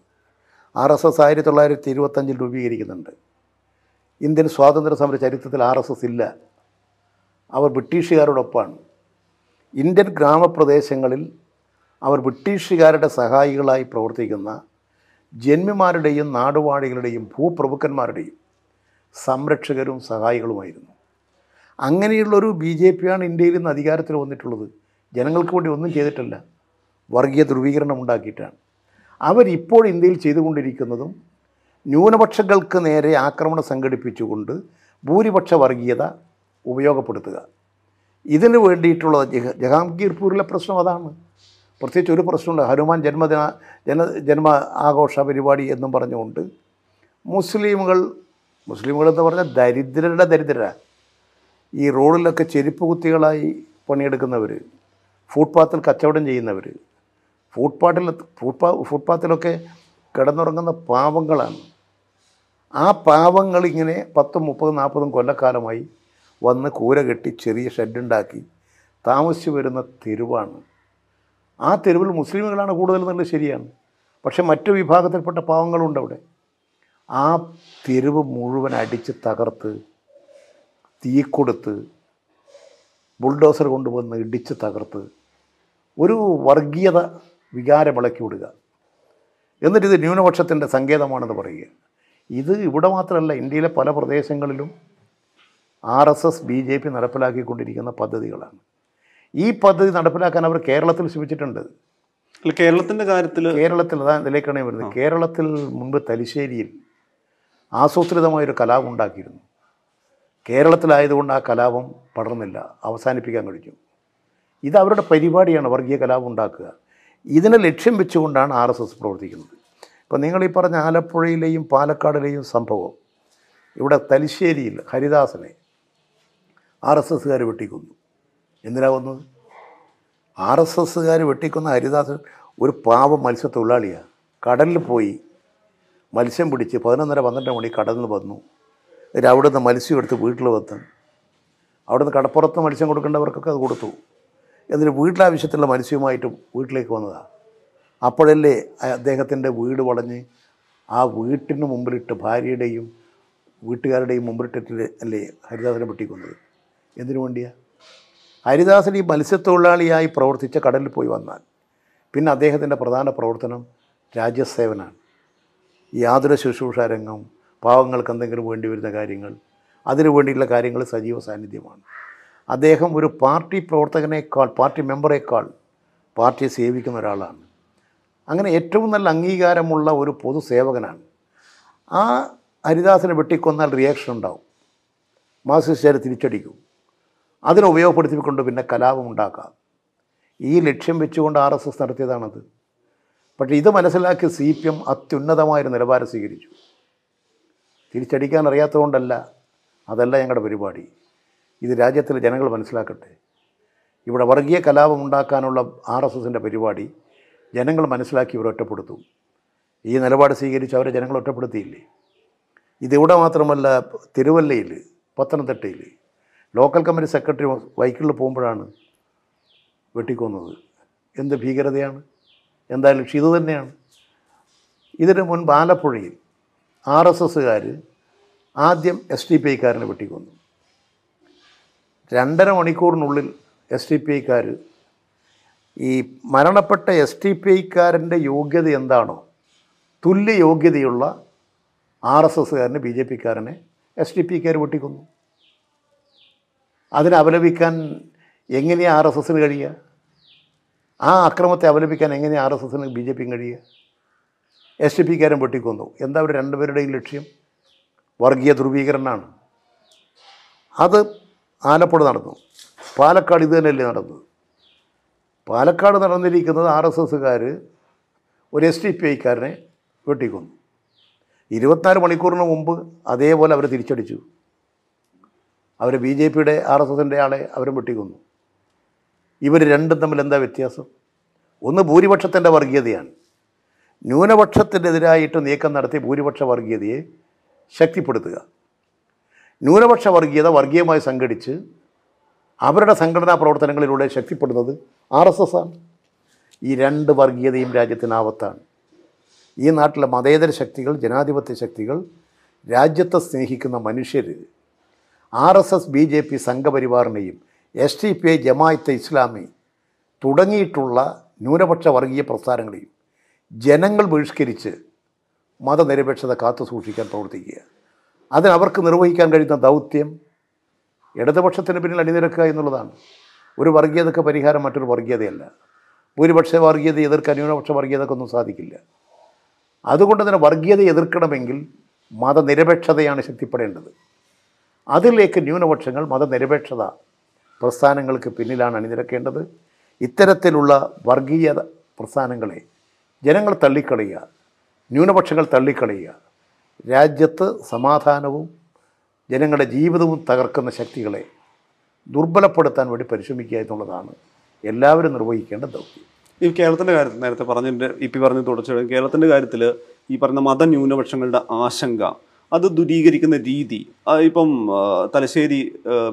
R S S ആയിരത്തി തൊള്ളായിരത്തി ഇരുപത്തഞ്ചിൽ രൂപീകരിക്കുന്നുണ്ട്. ഇന്ത്യൻ സ്വാതന്ത്ര്യ സമര ചരിത്രത്തിൽ ആർ എസ് എസ് ഇല്ല. അവർ ബ്രിട്ടീഷുകാരോടൊപ്പമാണ് ഇന്ത്യൻ ഗ്രാമപ്രദേശങ്ങളിൽ അവർ ബ്രിട്ടീഷുകാരുടെ സഹായികളായി പ്രവർത്തിക്കുന്ന ജന്മിമാരുടെയും നാടുവാഴികളുടെയും ഭൂപ്രഭുക്കന്മാരുടെയും സംരക്ഷകരും സഹായികളുമായിരുന്നു. അങ്ങനെയുള്ളൊരു ബി ജെ പിയാണ് ഇന്ത്യയിൽ നിന്ന് അധികാരത്തിൽ വന്നിട്ടുള്ളത്. ജനങ്ങൾക്ക് വേണ്ടി ഒന്നും ചെയ്തിട്ടല്ല. വർഗീയ ധ്രുവീകരണം ഉണ്ടാക്കിയിട്ടാണ്. അവരിപ്പോൾ ഇന്ത്യയിൽ ചെയ്തുകൊണ്ടിരിക്കുന്നതും ന്യൂനപക്ഷങ്ങൾക്ക് നേരെ ആക്രമണം സംഘടിപ്പിച്ചുകൊണ്ട് ഭൂരിപക്ഷ വർഗീയത ഉപയോഗപ്പെടുത്തുക. ഇതിന് വേണ്ടിയിട്ടുള്ള ജഹ ജഹാംഗീർപൂരിലെ പ്രശ്നം അതാണ്. പ്രത്യേകിച്ച് ഒരു പ്രശ്നമുണ്ട് ഹനുമാൻ ജന്മദിന ജന ജന്മ ആഘോഷ പരിപാടി എന്നും പറഞ്ഞുകൊണ്ട് മുസ്ലിമുകൾ മുസ്ലിമുകൾ എന്ന് പറഞ്ഞാൽ ദരിദ്രരുടെ ദരിദ്രരാണ് ഈ റോഡിലൊക്കെ ചെരുപ്പ് കുത്തികളായി പണിയെടുക്കുന്നവർ ഫുട്പാത്തിൽ കച്ചവടം ചെയ്യുന്നവർ ഫുട്പാത്തിൽ ഫുട്പാ ഫുട്പാത്തിലൊക്കെ കിടന്നുറങ്ങുന്ന പാവങ്ങളാണ്. ആ പാവങ്ങൾ ഇങ്ങനെ പത്തും മുപ്പതും നാൽപ്പതും കൊല്ലക്കാലമായി വന്ന് കൂര കെട്ടി ചെറിയ ഷെഡുണ്ടാക്കി താമസിച്ചു വരുന്ന തെരുവാണ്. ആ തെരുവിൽ മുസ്ലിമുകളാണ് കൂടുതൽ എന്നുള്ളത് ശരിയാണ്. പക്ഷെ മറ്റു വിഭാഗത്തിൽപ്പെട്ട പാവങ്ങളുണ്ട് അവിടെ ആ തെരുവ് മുഴുവൻ അടിച്ച് തകർത്ത് തീ കൊടുത്ത് ബുൾഡോസർ കൊണ്ടുവന്ന് ഇടിച്ച് തകർത്ത് ഒരു വർഗീയത വികാരം ഇളക്കി വിടുക. എന്നിട്ട് ഇത് ന്യൂനപക്ഷത്തിന്റെ സങ്കേതമാണെന്ന് പറയുക. ഇത് ഇവിടെ മാത്രമല്ല ഇന്ത്യയിലെ പല പ്രദേശങ്ങളിലും R S S B J P നടപ്പിലാക്കിക്കൊണ്ടിരിക്കുന്ന പദ്ധതികളാണ്. ഈ പദ്ധതി നടപ്പിലാക്കാൻ അവർ കേരളത്തിൽ ശ്രമിച്ചിട്ടുണ്ട്. കേരളത്തിന്റെ കാര്യത്തിൽ കേരളത്തിൽ അതാ ഇതിലേക്കാണ് വരുന്നത്. കേരളത്തിൽ മുൻപ് തലശ്ശേരിയിൽ ആസൂത്രിതമായൊരു കലാപം ഉണ്ടാക്കിയിരുന്നു. കേരളത്തിലായതുകൊണ്ട് ആ കലാപം പടർന്നില്ല. അവസാനിപ്പിക്കാൻ കഴിഞ്ഞു. ഇത് അവരുടെ പരിപാടിയാണ് വർഗീയ കലാപം ഉണ്ടാക്കുക. ഇതിനെ ലക്ഷ്യം വെച്ചുകൊണ്ടാണ് ആർ എസ് എസ് പ്രവർത്തിക്കുന്നത്. ഇപ്പം നിങ്ങൾ ഈ പറഞ്ഞ ആലപ്പുഴയിലെയും പാലക്കാടിലെയും സംഭവം ഇവിടെ തലശ്ശേരിയിൽ ഹരിദാസനെ ആർ എസ് എസ്സുകാർ വെട്ടിക്കൊന്നു. എന്തിനാ വന്നത് ആർ എസ് എസ്സുകാർ വെട്ടിക്കൊന്ന ഹരിദാസൻ ഒരു പാവ മത്സ്യത്തൊഴിലാളിയാണ് കടലിൽ പോയി മത്സ്യം പിടിച്ച് പതിനൊന്നര പന്ത്രണ്ട് മണി കടലിൽ വന്നു. അവിടെ നിന്ന് മത്സ്യം എടുത്ത് വീട്ടിൽ വന്ന്. അവിടെ നിന്ന് കടപ്പുറത്ത് മത്സ്യം കൊടുക്കേണ്ടവർക്കൊക്കെ അത് കൊടുത്തു. എന്നിട്ട് വീട്ടിലാവശ്യത്തിലുള്ള മത്സ്യവുമായിട്ട് വീട്ടിലേക്ക് വന്നതാണ് അപ്പോഴല്ലേ അദ്ദേഹത്തിന്റെ വീട് വളഞ്ഞ് ആ വീട്ടിന് മുമ്പിലിട്ട് ഭാര്യയുടെയും വീട്ടുകാരുടെയും മുമ്പിലിട്ടിട്ട് അല്ലേ ഹരിദാസനെ വെട്ടിക്കൊന്നത്? എന്തിനു വേണ്ടിയാ? ഹരിദാസൻ ഈ മത്സ്യത്തൊഴിലാളിയായി പ്രവർത്തിച്ച കടലിൽ പോയി വന്നാൽ പിന്നെ അദ്ദേഹത്തിന്റെ പ്രധാന പ്രവർത്തനം രാജ്യസേവനാണ്. ഈ ആതുര ശുശ്രൂഷ രംഗം പാവങ്ങൾക്ക് എന്തെങ്കിലും വേണ്ടി വരുന്ന കാര്യങ്ങൾ അതിനു വേണ്ടിയുള്ള കാര്യങ്ങൾ സജീവ സാന്നിധ്യമാണ്. അദ്ദേഹം ഒരു പാർട്ടി പ്രവർത്തകനേക്കാൾ പാർട്ടി മെമ്പറേക്കാൾ പാർട്ടിയെ സേവിക്കുന്ന ഒരാളാണ്. അങ്ങനെ ഏറ്റവും നല്ല അംഗീകാരമുള്ള ഒരു പൊതുസേവകനാണ്. ആ ഹരിദാസിനെ വെട്ടിക്കൊന്നാൽ റിയാക്ഷൻ ഉണ്ടാവും. മാർക്സിസ്റ്റുകാർ തിരിച്ചടിക്കും. അതിനെ ഉപയോഗപ്പെടുത്തിക്കൊണ്ട് പിന്നെ കലാപം ഉണ്ടാക്കാം. ഈ ലക്ഷ്യം വെച്ചുകൊണ്ട് ആർ എസ് എസ് നടത്തിയതാണത്. പക്ഷേ ഇത് മനസ്സിലാക്കി സി പി എം അത്യുന്നതമായൊരു നിലവാരം സ്വീകരിച്ചു. തിരിച്ചടിക്കാൻ അറിയാത്തതുകൊണ്ടല്ല അതല്ല ഞങ്ങളുടെ പരിപാടി. ഇത് രാജ്യത്തിലെ ജനങ്ങൾ മനസ്സിലാക്കട്ടെ. ഇവിടെ വർഗീയ കലാപം ഉണ്ടാക്കാനുള്ള ആർ എസ് എസിന്റെ പരിപാടി ജനങ്ങൾ മനസ്സിലാക്കി ഇവർ ഒറ്റപ്പെടുത്തും. ഈ നിലപാട് സ്വീകരിച്ച് അവരെ ജനങ്ങൾ ഒറ്റപ്പെടുത്തിയില്ലേ? ഇതിവിടെ മാത്രമല്ല തിരുവല്ലയിൽ പത്തനംതിട്ടയിൽ ലോക്കൽ കമ്മിറ്റി സെക്രട്ടറി വൈക്കിളിൽ പോകുമ്പോഴാണ് വെട്ടിക്കൊന്നത്. എന്ത് ഭീകരതയാണ്? എന്തായാലും ഇത് തന്നെയാണ്. ഇതിനു മുൻപ് ആലപ്പുഴയിൽ ആർ എസ് എസ്സുകാർ ആദ്യം എസ് ടി പി ഐക്കാരനെ വെട്ടിക്കൊന്നു. രണ്ടര മണിക്കൂറിനുള്ളിൽ എസ് ടി പി ഐക്കാർ ഈ മരണപ്പെട്ട എസ് ടി പി ഐക്കാരന്റെ യോഗ്യത എന്താണോ തുല്യ യോഗ്യതയുള്ള ആർ എസ് എസ്സുകാരനെ ബി ജെ പിക്കാരനെ എസ് ടി പിക്കാർ വെട്ടിക്കൊന്നു. അതിനെ അപലപിക്കാൻ എങ്ങനെയാണ് ആർ എസ് എസിന് കഴിയുക? ആ അക്രമത്തെ അപലപിക്കാൻ എങ്ങനെയാണ് ആർ എസ് എസിന് ബി ജെ പിയും കഴിയുക? എസ് ടി പിക്കാരും പൊട്ടിക്കൊന്നു എന്താ അവർ രണ്ടുപേരുടെയും ലക്ഷ്യം? വർഗീയ ധ്രുവീകരണമാണ്. അത് ആലപ്പുഴ നടന്നു. പാലക്കാട് ഇത് തന്നെയല്ലേ നടന്നത്? പാലക്കാട് നടന്നിരിക്കുന്നത് ആർ എസ് എസ്സുകാർ ഒരു എസ് ടി പി ഐക്കാരനെ വെട്ടിക്കൊന്നു. ഇരുപത്തിനാല് മണിക്കൂറിന് മുമ്പ് അതേപോലെ അവർ തിരിച്ചടിച്ചു. അവർ ബി ജെ പിയുടെ ആർ എസ് എസിന്റെ ആളെ അവരും വെട്ടിക്കൊന്നു. ഇവർ രണ്ടും തമ്മിൽ എന്താ വ്യത്യാസം? ഒന്ന് ഭൂരിപക്ഷത്തിന്റെ വർഗീയതയാണ്. ന്യൂനപക്ഷത്തിനെതിരായിട്ട് നീക്കം നടത്തി ഭൂരിപക്ഷ വർഗീയതയെ ശക്തിപ്പെടുത്തുക. ന്യൂനപക്ഷ വർഗീയത വർഗീയമായി സംഘടിച്ച് അവരുടെ സംഘടനാ പ്രവർത്തനങ്ങളിലൂടെ ശക്തിപ്പെടുന്നത് ആർ എസ് എസ് ആണ്. ഈ രണ്ട് വർഗീയതയും രാജ്യത്തിന് ആപത്താണ്. ഈ നാട്ടിലെ മതേതര ശക്തികൾ ജനാധിപത്യ ശക്തികൾ രാജ്യത്തെ സ്നേഹിക്കുന്ന മനുഷ്യർ R S S B J P സംഘപരിവാറിനെയും S T P I Jamaat-e Islami തുടങ്ങിയിട്ടുള്ള ന്യൂനപക്ഷ വർഗീയ പ്രസ്ഥാനങ്ങളെയും ജനങ്ങൾ ബഹിഷ്കരിച്ച് മതനിരപേക്ഷത കാത്തു സൂക്ഷിക്കാൻ പ്രവർത്തിക്കുക. അതിന് അവർക്ക് നിർവഹിക്കാൻ കഴിയുന്ന ദൗത്യം ഇടതുപക്ഷത്തിന് പിന്നിൽ അണിനിരക്കുക എന്നുള്ളതാണ്. ഒരു വർഗീയതയ്ക്ക് പരിഹാരം മറ്റൊരു വർഗീയതയല്ല. ഭൂരിപക്ഷ വർഗീയത എതിർക്കാൻ ന്യൂനപക്ഷ വർഗീയതക്കൊന്നും സാധിക്കില്ല. അതുകൊണ്ട് തന്നെ വർഗീയത എതിർക്കണമെങ്കിൽ മതനിരപേക്ഷതയാണ് ശക്തിപ്പെടേണ്ടത്. അതിലേക്ക് ന്യൂനപക്ഷങ്ങൾ മതനിരപേക്ഷത പ്രസ്ഥാനങ്ങൾക്ക് പിന്നിലാണ് അണിനിരക്കേണ്ടത്. ഇത്തരത്തിലുള്ള വർഗീയ പ്രസ്ഥാനങ്ങളെ ജനങ്ങൾ തള്ളിക്കളയുക ന്യൂനപക്ഷങ്ങൾ തള്ളിക്കളയുക രാജ്യത്ത് സമാധാനവും ജനങ്ങളുടെ ജീവിതവും തകർക്കുന്ന ശക്തികളെ ദുർബലപ്പെടുത്താൻ വേണ്ടി പരിശ്രമിക്കുക എന്നുള്ളതാണ് എല്ലാവരും നിർവഹിക്കേണ്ട ദൗത്യം. ഈ കേരളത്തിന്റെ കാര്യത്തിൽ നേരത്തെ പറഞ്ഞതിന്റെ ഇ പി പറഞ്ഞ് തുടച്ചു കേരളത്തിന്റെ കാര്യത്തിൽ ഈ പറഞ്ഞ മതന്യൂനപക്ഷങ്ങളുടെ ആശങ്ക അത് ദുരീകരിക്കുന്ന രീതി. ഇപ്പം തലശ്ശേരി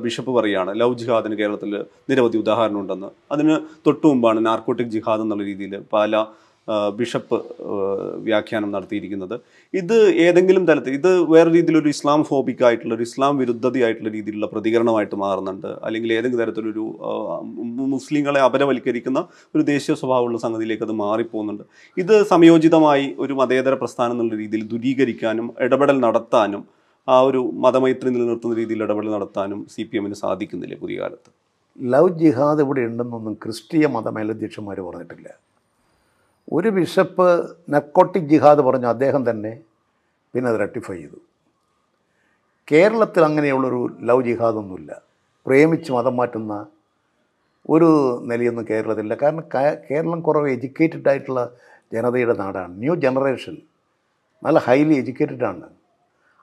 ബിഷപ്പ് പറയുകയാണ് ലവ് ജിഹാദിന് കേരളത്തിൽ നിരവധി ഉദാഹരണം ഉണ്ടെന്ന് അതിന് തൊട്ടു മുമ്പാണ് നാർക്കോട്ടിക് ജിഹാദ് എന്നുള്ള രീതിയിൽ പല ബിഷപ്പ് വ്യാഖ്യാനം നടത്തിയിരിക്കുന്നത്. ഇത് ഏതെങ്കിലും തരത്തിൽ ഇത് വേറെ രീതിയിലൊരു ഇസ്ലാം ഫോബിക് ആയിട്ടുള്ള ഒരു ഇസ്ലാം വിരുദ്ധതയായിട്ടുള്ള രീതിയിലുള്ള പ്രതികരണമായിട്ട് മാറുന്നുണ്ട്. അല്ലെങ്കിൽ ഏതെങ്കിലും തരത്തിലൊരു മുസ്ലിങ്ങളെ അപരവൽക്കരിക്കുന്ന ഒരു ദേശീയ സ്വഭാവമുള്ള സംഗതിയിലേക്ക് അത് മാറിപ്പോകുന്നുണ്ട്. ഇത് സംയോജിതമായി ഒരു മതേതര പ്രസ്ഥാനം എന്നുള്ള രീതിയിൽ ദുരീകരിക്കാനും ഇടപെടൽ നടത്താനും ആ ഒരു മതമൈത്രി നിലനിർത്തുന്ന രീതിയിൽ ഇടപെടൽ നടത്താനും സി പി എമ്മിന് സാധിക്കുന്നില്ല പുതിയ കാലത്ത്? ലവ് ജിഹാദ് ഇവിടെ ഉണ്ടെന്നൊന്നും ക്രിസ്തീയ മതമേലധ്യക്ഷന്മാർ പറഞ്ഞിട്ടില്ല. ഒരു ബിഷപ്പ് നക്കോട്ടിക് ജിഹാദ് പറഞ്ഞു അദ്ദേഹം തന്നെ പിന്നെ അത് റെക്ടിഫൈ ചെയ്തു. കേരളത്തിൽ അങ്ങനെയുള്ളൊരു ലവ് ജിഹാദൊന്നുമില്ല. പ്രേമിച്ച് മതം മാറ്റുന്ന ഒരു നിലയൊന്നും കേരളത്തിലില്ല. കാരണം കേരളം കുറവ് എഡ്യൂക്കേറ്റഡ് ആയിട്ടുള്ള ജനതയുടെ നാടാണ്. ന്യൂ ജനറേഷൻ നല്ല ഹൈലി എഡ്യൂക്കേറ്റഡ് ആണ്.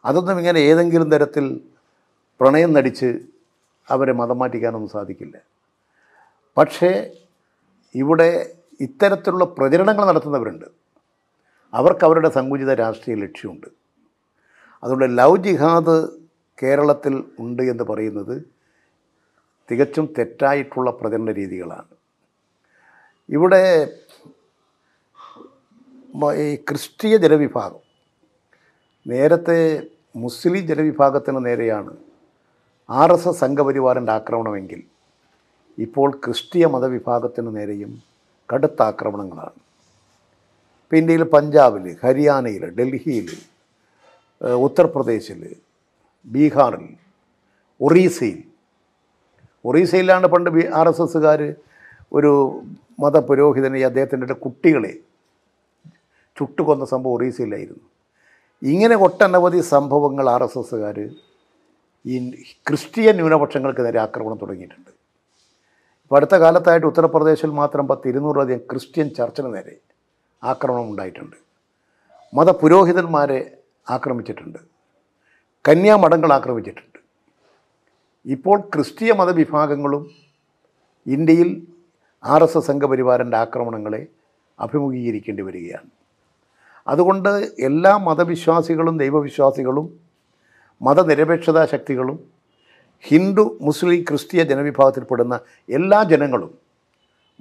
അതൊന്നും ഇങ്ങനെ ഏതെങ്കിലും തരത്തിൽ പ്രണയം നടിച്ച് അവരെ മതം മാറ്റിക്കാനൊന്നും സാധിക്കില്ല. പക്ഷേ ഇവിടെ ഇത്തരത്തിലുള്ള പ്രചരണങ്ങൾ നടത്തുന്നവരുണ്ട്. അവർക്ക് അവരുടെ സങ്കുചിത രാഷ്ട്രീയ ലക്ഷ്യമുണ്ട്. അതുകൊണ്ട് ലവ് ജിഹാദ് കേരളത്തിൽ ഉണ്ട് എന്ന് പറയുന്നത് തികച്ചും തെറ്റായിട്ടുള്ള പ്രചരണ രീതികളാണ്. ഇവിടെ ഈ ക്രിസ്തീയ ജനവിഭാഗം നേരത്തെ മുസ്ലിം ജനവിഭാഗത്തിന് നേരെയാണ് ആർ എസ് എസ് സംഘപരിവാറിന്റെ ആക്രമണമെങ്കിൽ ഇപ്പോൾ ക്രിസ്തീയ മതവിഭാഗത്തിന് നേരെയും കടുത്ത ആക്രമണങ്ങളാണ് ഇപ്പോൾ ഇന്ത്യയിൽ പഞ്ചാബിൽ ഹരിയാനയിൽ ഡൽഹിയിൽ ഉത്തർപ്രദേശിൽ ബീഹാറിൽ ഒറീസയിൽ ഒറീസയിലാണ് പണ്ട് ബി ആർ എസ് എസ്സുകാർ ഒരു മതപുരോഹിതനെ അദ്ദേഹത്തിന്റെ കുട്ടികളെ ചുട്ടുകൊന്ന സംഭവം ഒറീസയിലായിരുന്നു. ഇങ്ങനെ ഒട്ടനവധി സംഭവങ്ങൾ ആർ എസ് എസ്സുകാർ ഈ ക്രിസ്ത്യൻ ന്യൂനപക്ഷങ്ങൾക്ക് നേരെ ആക്രമണം തുടങ്ങിയിട്ടുണ്ട്. ഇപ്പോൾ അടുത്ത കാലത്തായിട്ട് ഉത്തർപ്രദേശിൽ മാത്രം പത്ത് ഇരുന്നൂറിലധികം ക്രിസ്ത്യൻ ചർച്ചിന് നേരെ ആക്രമണം ഉണ്ടായിട്ടുണ്ട്. മതപുരോഹിതന്മാരെ ആക്രമിച്ചിട്ടുണ്ട്. കന്യാമഠങ്ങൾ ആക്രമിച്ചിട്ടുണ്ട്. ഇപ്പോൾ ക്രിസ്തീയ മതവിഭാഗങ്ങളും ഇന്ത്യയിൽ ആർ എസ് എസ് സംഘപരിവാരന്റെ ആക്രമണങ്ങളെ അഭിമുഖീകരിക്കേണ്ടി വരികയാണ്. അതുകൊണ്ട് എല്ലാ മതവിശ്വാസികളും ദൈവവിശ്വാസികളും മതനിരപേക്ഷതാ ശക്തികളും ഹിന്ദു മുസ്ലിം ക്രിസ്തീയ ജനവിഭാഗത്തിൽപ്പെടുന്ന എല്ലാ ജനങ്ങളും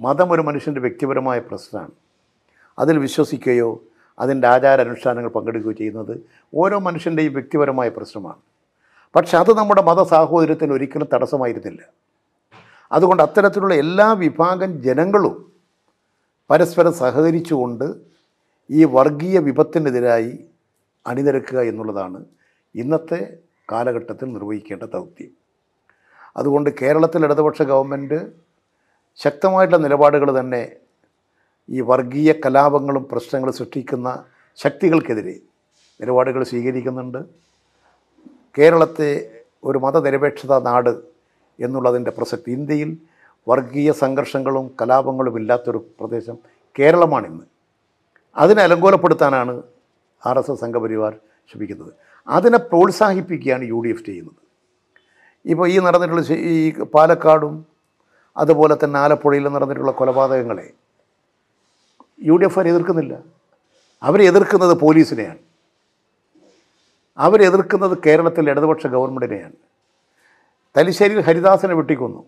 മതം ഒരു മനുഷ്യന്റെ വ്യക്തിപരമായ പ്രശ്നമാണ്. അതിൽ വിശ്വസിക്കുകയോ അതിന്റെ ആചാരാനുഷ്ഠാനങ്ങൾ പങ്കെടുക്കുകയോ ചെയ്യുന്നത് ഓരോ മനുഷ്യന്റെയും വ്യക്തിപരമായ പ്രശ്നമാണ്. പക്ഷെ അത് നമ്മുടെ മത സാഹോദര്യത്തിന് ഒരിക്കലും തടസ്സമായിരുന്നില്ല. അതുകൊണ്ട് അത്തരത്തിലുള്ള എല്ലാ വിഭാഗം ജനങ്ങളും പരസ്പരം സഹകരിച്ചുകൊണ്ട് ഈ വർഗീയ വിപത്തിനെതിരായി അണിനിരക്കുക എന്നുള്ളതാണ് ഇന്നത്തെ കാലഘട്ടത്തിൽ നിർവഹിക്കേണ്ട ദൗത്യം. അതുകൊണ്ട് കേരളത്തിൽ ഇടതുപക്ഷ ഗവൺമെന്റ് ശക്തമായിട്ടുള്ള നിലപാടുകൾ തന്നെ ഈ വർഗീയ കലാപങ്ങളും പ്രശ്നങ്ങളും സൃഷ്ടിക്കുന്ന ശക്തികൾക്കെതിരെ നിലപാടുകൾ സ്വീകരിക്കുന്നുണ്ട്. കേരളത്തെ ഒരു മതനിരപേക്ഷത നാട് എന്നുള്ളതിന്റെ പ്രസക്തി. ഇന്ത്യയിൽ വർഗീയ സംഘർഷങ്ങളും കലാപങ്ങളും ഇല്ലാത്തൊരു പ്രദേശം കേരളമാണിന്ന്. അതിനെ അലങ്കോലപ്പെടുത്താനാണ് ആർ എസ് എസ് സംഘപരിവാർ ശ്രമിക്കുന്നത്. അതിനെ പ്രോത്സാഹിപ്പിക്കുകയാണ് യു ഡി എഫ് ചെയ്യുന്നത്. ഇപ്പോൾ ഈ നടന്നിട്ടുള്ള ഈ പാലക്കാടും അതുപോലെ തന്നെ ആലപ്പുഴയിൽ നടന്നിട്ടുള്ള കൊലപാതകങ്ങളെ യു ഡി എഫ് ആർ എതിർക്കുന്നില്ല അവരെതിർക്കുന്നത് പോലീസിനെയാണ്. അവരെതിർക്കുന്നത് കേരളത്തിലെ ഇടതുപക്ഷ ഗവൺമെന്റിനെയാണ് തലശ്ശേരിയിൽ ഹരിദാസനെ വെട്ടിക്കൊന്നു.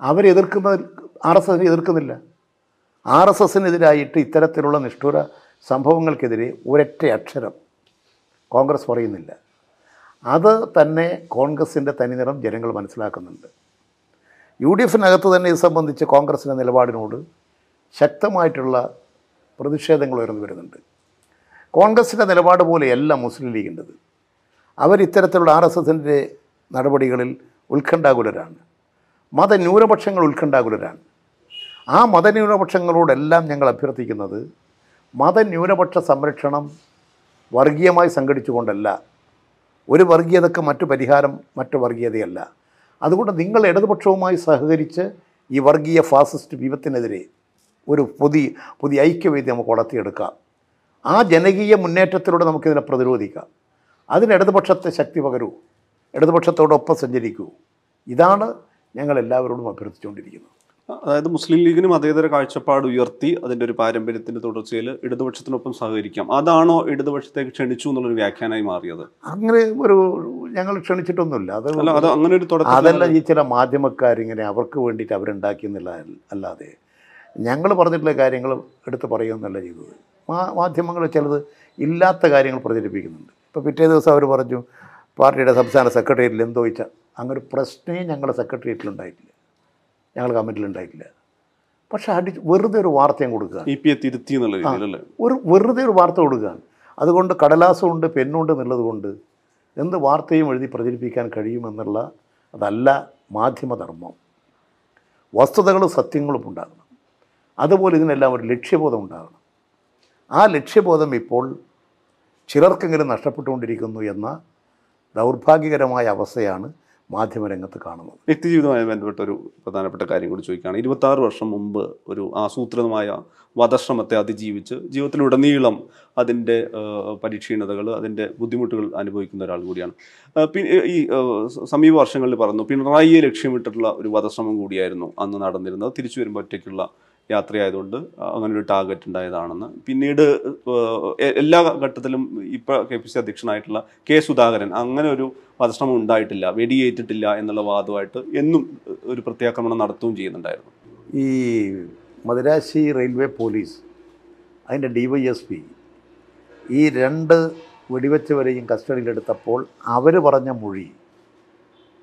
അവരെതിർക്കുന്നത് ആർ എസ് എസിനെ എതിർക്കുന്നില്ല. ആർ എസ് എസിനെതിരായിട്ട് ഇത്തരത്തിലുള്ള നിഷ്ഠുര സംഭവങ്ങൾക്കെതിരെ ഒരൊറ്റ അക്ഷരം കോൺഗ്രസ് പറയുന്നില്ല. അത് തന്നെ കോൺഗ്രസിന്റെ തനിനിറം ജനങ്ങൾ മനസ്സിലാക്കുന്നുണ്ട്. യു ഡി എഫിനകത്ത് തന്നെ ഇത് സംബന്ധിച്ച് കോൺഗ്രസിന്റെ നിലപാടിനോട് ശക്തമായിട്ടുള്ള പ്രതിഷേധങ്ങൾ ഉയർന്നു വരുന്നുണ്ട്. കോൺഗ്രസിന്റെ നിലപാട് പോലെയല്ല മുസ്ലിം ലീഗിന്റെത്. അവർ ഇത്തരത്തിലുള്ള ആർ എസ് എസിന്റെ നടപടികളിൽ ഉത്കണ്ഠാകുലരാണ്. മതന്യൂനപക്ഷങ്ങൾ ഉത്കണ്ഠാകുലരാണ്. ആ മതന്യൂനപക്ഷങ്ങളോടെല്ലാം ഞങ്ങൾ അഭ്യർത്ഥിക്കുന്നത് മതന്യൂനപക്ഷ സംരക്ഷണം വർഗീയമായി സംഘടിച്ചുകൊണ്ടല്ല ഒരു വർഗീയതക്ക് മറ്റു പരിഹാരം മറ്റു വർഗീയതയല്ല. അതുകൊണ്ട് നിങ്ങൾ ഇടതുപക്ഷവുമായി സഹകരിച്ച് ഈ വർഗീയ ഫാസിസ്റ്റ് വിപത്തിനെതിരെ ഒരു പുതിയ പുതിയ ഐക്യവേദി നമുക്ക് വളർത്തിയെടുക്കാം. ആ ജനകീയ മുന്നേറ്റത്തിലൂടെ നമുക്കിതിനെ പ്രതിരോധിക്കാം. അതിന് ഇടതുപക്ഷത്തെ ശക്തി പകരൂ. ഇടതുപക്ഷത്തോടൊപ്പം സഞ്ചരിക്കൂ. ഇതാണ് ഞങ്ങൾ എല്ലാവരോടും അഭ്യർത്ഥിച്ചുകൊണ്ടിരിക്കുന്നത്. അതായത് മുസ്ലിം ലീഗിന് മതേതര കാഴ്ചപ്പാട് ഉയർത്തി അതിന്റെ ഒരു പാരമ്പര്യത്തിന്റെ തുടർച്ചയിൽ ഇടതുപക്ഷത്തിനൊപ്പം സഹകരിക്കാം. അതാണോ ഇടതുപക്ഷത്തേക്ക് ക്ഷണിച്ചു എന്നുള്ളൊരു വ്യാഖ്യാനമായി മാറിയത്? അങ്ങനെ ഒരു ഞങ്ങൾ ക്ഷണിച്ചിട്ടൊന്നുമില്ല. അത് അങ്ങനെ ഒരു തുടക്കം അതല്ല ഈ ചില മാധ്യമക്കാരിങ്ങനെ അവർക്ക് വേണ്ടിയിട്ട് അവരുണ്ടാക്കിയെന്നില്ല അല്ലാതെ. ഞങ്ങൾ പറഞ്ഞിട്ടുള്ള കാര്യങ്ങൾ എടുത്ത് പറയുമെന്നല്ല ചെയ്തത്. മാധ്യമങ്ങൾ ചിലത് ഇല്ലാത്ത കാര്യങ്ങൾ പ്രചരിപ്പിക്കുന്നുണ്ട്. ഇപ്പോൾ പിറ്റേ ദിവസം അവർ പറഞ്ഞു പാർട്ടിയുടെ സംസ്ഥാന സെക്രട്ടേറിയറ്റിൽ എന്തോ ചോദിച്ചാൽ അങ്ങനെ ഒരു പ്രശ്നമേ ഞങ്ങളുടെ സെക്രട്ടേറിയറ്റിൽ ഉണ്ടായിട്ടില്ല. ഞങ്ങൾ കമ്മിറ്റിയിൽ ഉണ്ടായിട്ടില്ല. പക്ഷെ അടി വെറുതെ ഒരു വാർത്തയും കൊടുക്കുക. ഇ പി എ തിരുത്തി എന്നുള്ള രീതിയിലല്ലേ? ഒരു വെറുതെ ഒരു വാർത്ത കൊടുക്കുകയാണ് അതുകൊണ്ട് കടലാസമുണ്ട് പെണ്ണുണ്ട് എന്നുള്ളത് കൊണ്ട് എന്ത് വാർത്തയും എഴുതി പ്രചരിപ്പിക്കാൻ കഴിയുമെന്നുള്ള അതല്ല മാധ്യമധർമ്മം. വസ്തുതകളും സത്യങ്ങളും ഉണ്ടാകണം. അതുപോലെ ഇതിനെല്ലാം ഒരു ലക്ഷ്യബോധം ഉണ്ടാകണം. ആ ലക്ഷ്യബോധം ഇപ്പോൾ ചിലർക്കെങ്കിലും നഷ്ടപ്പെട്ടുകൊണ്ടിരിക്കുന്നു എന്ന ദൗർഭാഗ്യകരമായ അവസ്ഥയാണ് മാധ്യമരംഗത്ത് കാണുന്നത്. വ്യക്തിജീവിതവുമായി ബന്ധപ്പെട്ട ഒരു പ്രധാനപ്പെട്ട കാര്യം കൂടി ചോദിക്കുകയാണ്. ഇരുപത്തി ആറ് വർഷം മുമ്പ് ഒരു ആസൂത്രിതമായ വധശ്രമത്തെ അതിജീവിച്ച് ജീവിതത്തിലുടനീളം അതിന്റെ പരിക്ഷീണതകൾ അതിന്റെ ബുദ്ധിമുട്ടുകൾ അനുഭവിക്കുന്ന ഒരാൾ കൂടിയാണ്. പിന്നെ ഈ സമീപ വർഷങ്ങളിൽ പറഞ്ഞു പിണറായിയെ ലക്ഷ്യമിട്ടിട്ടുള്ള ഒരു വധശ്രമം കൂടിയായിരുന്നു അന്ന് നടന്നിരുന്നത്. തിരിച്ചു വരുമ്പോൾ ഒറ്റയ്ക്കുള്ള യാത്രയായതുകൊണ്ട് അങ്ങനെ ഒരു ടാർഗറ്റ് ഉണ്ടായതാണെന്ന്. പിന്നീട് എല്ലാ ഘട്ടത്തിലും ഇപ്പോൾ കെ പി സി അധ്യക്ഷനായിട്ടുള്ള കെ സുധാകരൻ അങ്ങനെ ഒരു വധശ്രമം ഉണ്ടായിട്ടില്ല വെടിയേറ്റിട്ടില്ല എന്നുള്ള വാദമായിട്ട് എന്നും ഒരു പ്രത്യാക്രമണം നടത്തുകയും ചെയ്യുന്നുണ്ടായിരുന്നു. ഈ മദുരാശി റെയിൽവേ പോലീസ് അതിന്റെ ഡി വൈ എസ് പി ഈ രണ്ട് വെടിവെച്ചവരെയും കസ്റ്റഡിയിലെടുത്തപ്പോൾ അവർ പറഞ്ഞ മൊഴി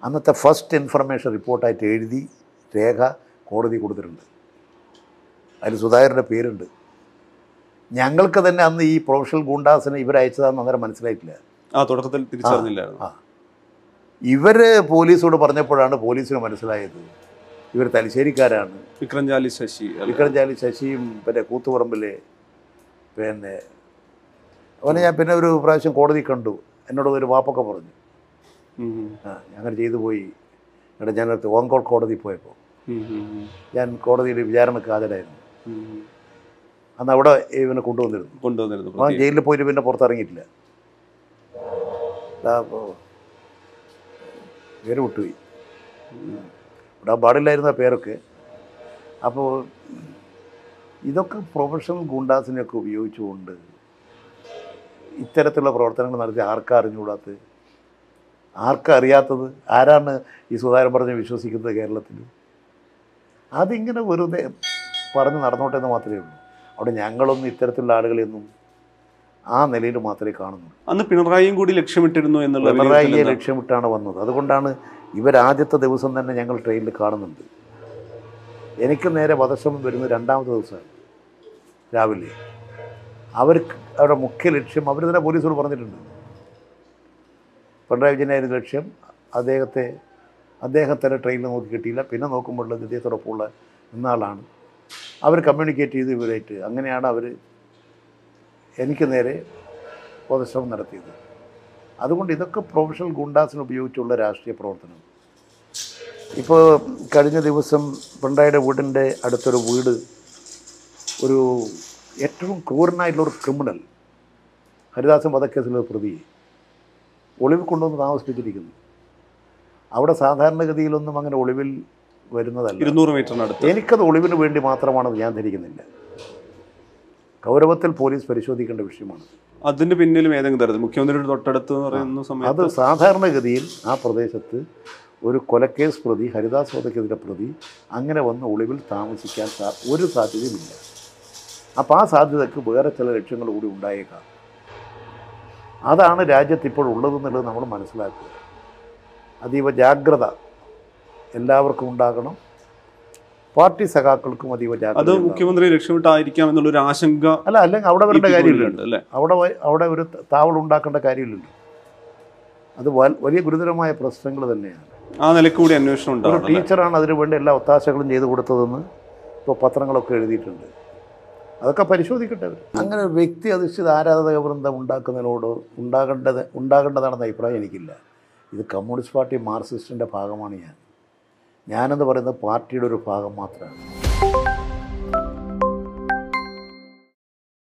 അന്നത്തെ ഫസ്റ്റ് ഇൻഫർമേഷൻ റിപ്പോർട്ടായിട്ട് എഴുതി രേഖ കോടതി കൊടുത്തിട്ടുണ്ട്. അതിൽ സുധാകരന്റെ പേരുണ്ട്. ഞങ്ങൾക്ക് തന്നെ അന്ന് ഈ പ്രൊഫഷണൽ ഗുണ്ടാസിനെ ഇവരയച്ചതാണെന്ന് അന്നേരം മനസ്സിലായിട്ടില്ല. ആ തുടക്കത്തിൽ തിരിച്ചറിഞ്ഞില്ലായിരുന്നു. ആ. ഇവർ പോലീസോട് പറഞ്ഞപ്പോഴാണ് പോലീസിന് മനസ്സിലായത്. ഇവർ തലശ്ശേരിക്കാരാണ്. വിക്രംജാലി ശശി വിക്രംജാലി ശശിയും പിന്നെ കൂത്തുപറമ്പിലെ പിന്നെ അവനെ ഞാൻ പിന്നെ ഒരു പ്രാവശ്യം കോടതി കണ്ടു. എന്നോട് ഒരു വാപ്പൊക്കെ പറഞ്ഞു. ആ അങ്ങനെ ചെയ്തു പോയി. എന്നിട്ട് ഞാൻ ഓങ്കോൾ കോടതി പോയപ്പോൾ ഞാൻ കോടതിയിൽ വിചാരണക്ക് ഹാജരായിരുന്നു. അന്ന് അവിടെ ഇവനെ കൊണ്ടുവന്നിരുന്നു. കൊണ്ടുവന്നിരുന്നു അവൻ ജയിലിൽ പോയിട്ട് പിന്നെ പുറത്തിറങ്ങിയിട്ടില്ല. പേര് വിട്ടുപോയി. ഇവിടെ പാടില്ലായിരുന്ന പേരൊക്കെ. അപ്പോൾ ഇതൊക്കെ പ്രൊഫഷണൽ ഗുണ്ടാസിനെയൊക്കെ ഉപയോഗിച്ചുകൊണ്ട് ഇത്തരത്തിലുള്ള പ്രവർത്തനങ്ങൾ നടത്തി ആർക്കാ അറിഞ്ഞുകൂടാത്തത്? ആർക്കാ അറിയാത്തത്? ആരാണ് ഈ സുധാകരൻ പറഞ്ഞ് വിശ്വസിക്കുന്നത് കേരളത്തിൽ? അതിങ്ങനെ വെറുതെ പറഞ്ഞ് നടന്നോട്ടെ എന്ന് മാത്രമേ ഉള്ളൂ. അവിടെ ഞങ്ങളൊന്നും ഇത്തരത്തിലുള്ള ആളുകളെയൊന്നും ആ നിലയിൽ മാത്രമേ കാണുന്നുള്ളൂ. അന്ന് പിണറായിയും കൂടി ലക്ഷ്യമിട്ടിരുന്നു എന്നുള്ളത് പിണറായിയെ? ലക്ഷ്യമിട്ടാണ് വന്നത്. അതുകൊണ്ടാണ് ഇവരാദ്യത്തെ ദിവസം തന്നെ ഞങ്ങൾ ട്രെയിനിൽ കാണുന്നുണ്ട്. എനിക്ക് നേരെ വധശ്രമം വരുന്നത് രണ്ടാമത്തെ ദിവസമാണ് രാവിലെ. അവർക്ക് അവരുടെ മുഖ്യ ലക്ഷ്യം അവർ തന്നെ പോലീസോട് പറഞ്ഞിട്ടുണ്ട്. പിണറായി വിജയനായിരുന്നു ലക്ഷ്യം. അദ്ദേഹത്തെ അദ്ദേഹത്തിന്റെ ട്രെയിനിൽ നോക്കി കിട്ടിയില്ല. പിന്നെ നോക്കുമ്പോഴുള്ളത് ഇദ്ദേഹത്തോടൊപ്പമുള്ള ഇന്നാളാണ്. അവർ കമ്മ്യൂണിക്കേറ്റ് ചെയ്ത് ഇവരായിട്ട്. അങ്ങനെയാണ് അവർ എനിക്ക് നേരെ വധശ്രമം നടത്തിയത്. അതുകൊണ്ട് ഇതൊക്കെ പ്രൊഫഷണൽ ഗുണ്ടാസിന് ഉപയോഗിച്ചുള്ള രാഷ്ട്രീയ പ്രവർത്തനം. ഇപ്പോൾ കഴിഞ്ഞ ദിവസം പിണറായിയുടെ വീടിന്റെ അടുത്തൊരു വീട് ഒരു ഏറ്റവും ക്രൂരനായിട്ടുള്ള ഒരു ക്രിമിനൽ ഹരിദാസൻ വധക്കേസിലെ പ്രതി ഒളിവിൽ കൊണ്ടുവന്ന് താമസിപ്പിച്ചിരിക്കുന്നു. അവിടെ സാധാരണഗതിയിലൊന്നും അങ്ങനെ ഒളിവിൽ വരുന്നതല്ല. ഇരുന്നൂറ് മീറ്ററിനടുത്ത് എനിക്കത് ഒളിവിന് വേണ്ടി മാത്രമാണെന്ന് ഞാൻ ധരിക്കുന്നില്ല. കൗരവത്തിൽ പോലീസ് പരിശോധിക്കേണ്ട വിഷയമാണ്. അതിന്റെ പിന്നിലും ഏതെങ്കിലും തരത്തിൽ? മുഖ്യമന്ത്രിയുടെ തൊട്ടടുത്ത് പറയുന്ന പറയുന്ന അത് സമയത്ത് സാധാരണഗതിയിൽ ആ പ്രദേശത്ത് ഒരു കൊലക്കേസ് പ്രതി ഹരിദാസ് വധക്കെതിരെ പ്രതി അങ്ങനെ വന്ന് ഒളിവിൽ താമസിക്കാൻ ഒരു സാധ്യതയുമില്ല. അപ്പോൾ ആ സാധ്യതക്ക് വേറെ ചില ലക്ഷ്യങ്ങൾ കൂടി ഉണ്ടായേക്കാം. അതാണ് രാജ്യത്ത് ഇപ്പോൾ ഉള്ളതെന്നുള്ളത് നമ്മൾ മനസ്സിലാക്കുക. അതീവ ജാഗ്രത എല്ലാവർക്കും ഉണ്ടാകണം. പാർട്ടി സഖാക്കൾക്കും അതീവ അത് ജാഗ്രത അത് മുഖ്യമന്ത്രി ലക്ഷ്യമിട്ടായിരിക്കാം എന്നുള്ളൊരു ആശങ്ക അല്ല അല്ലെങ്കിൽ അവിടെ വരേണ്ട കാര്യമില്ല അല്ലേ? അവിടെ അവിടെ ഒരു താവളം ഉണ്ടാക്കേണ്ട കാര്യമില്ലല്ലോ. അത് വലിയ ഗുരുതരമായ പ്രശ്നങ്ങൾ തന്നെയാണ്. ആ നിലയ്ക്ക് കൂടി അന്വേഷണം ഒരു ടീച്ചറാണ് അതിനു വേണ്ടി എല്ലാ ഒത്താശകളും ചെയ്തു കൊടുത്തതെന്ന് ഇപ്പോൾ പത്രങ്ങളൊക്കെ എഴുതിയിട്ടുണ്ട്. അതൊക്കെ പരിശോധിക്കട്ടെ അവർ അങ്ങനെ ഒരു വ്യക്തി അധിഷ്ഠിത ആരാധക വൃന്ദം ഉണ്ടാക്കുന്നതിനോട് ഉണ്ടാകേണ്ടത് ഉണ്ടാകേണ്ടതാണെന്ന അഭിപ്രായം എനിക്കില്ല. ഇത് കമ്മ്യൂണിസ്റ്റ് പാർട്ടി മാർക്സിസ്റ്റിന്റെ ഭാഗമാണ് ഞാൻ. ഞാനെന്ന് പറയുന്നത് പാർട്ടിയുടെ ഒരു ഭാഗം മാത്രമാണ്.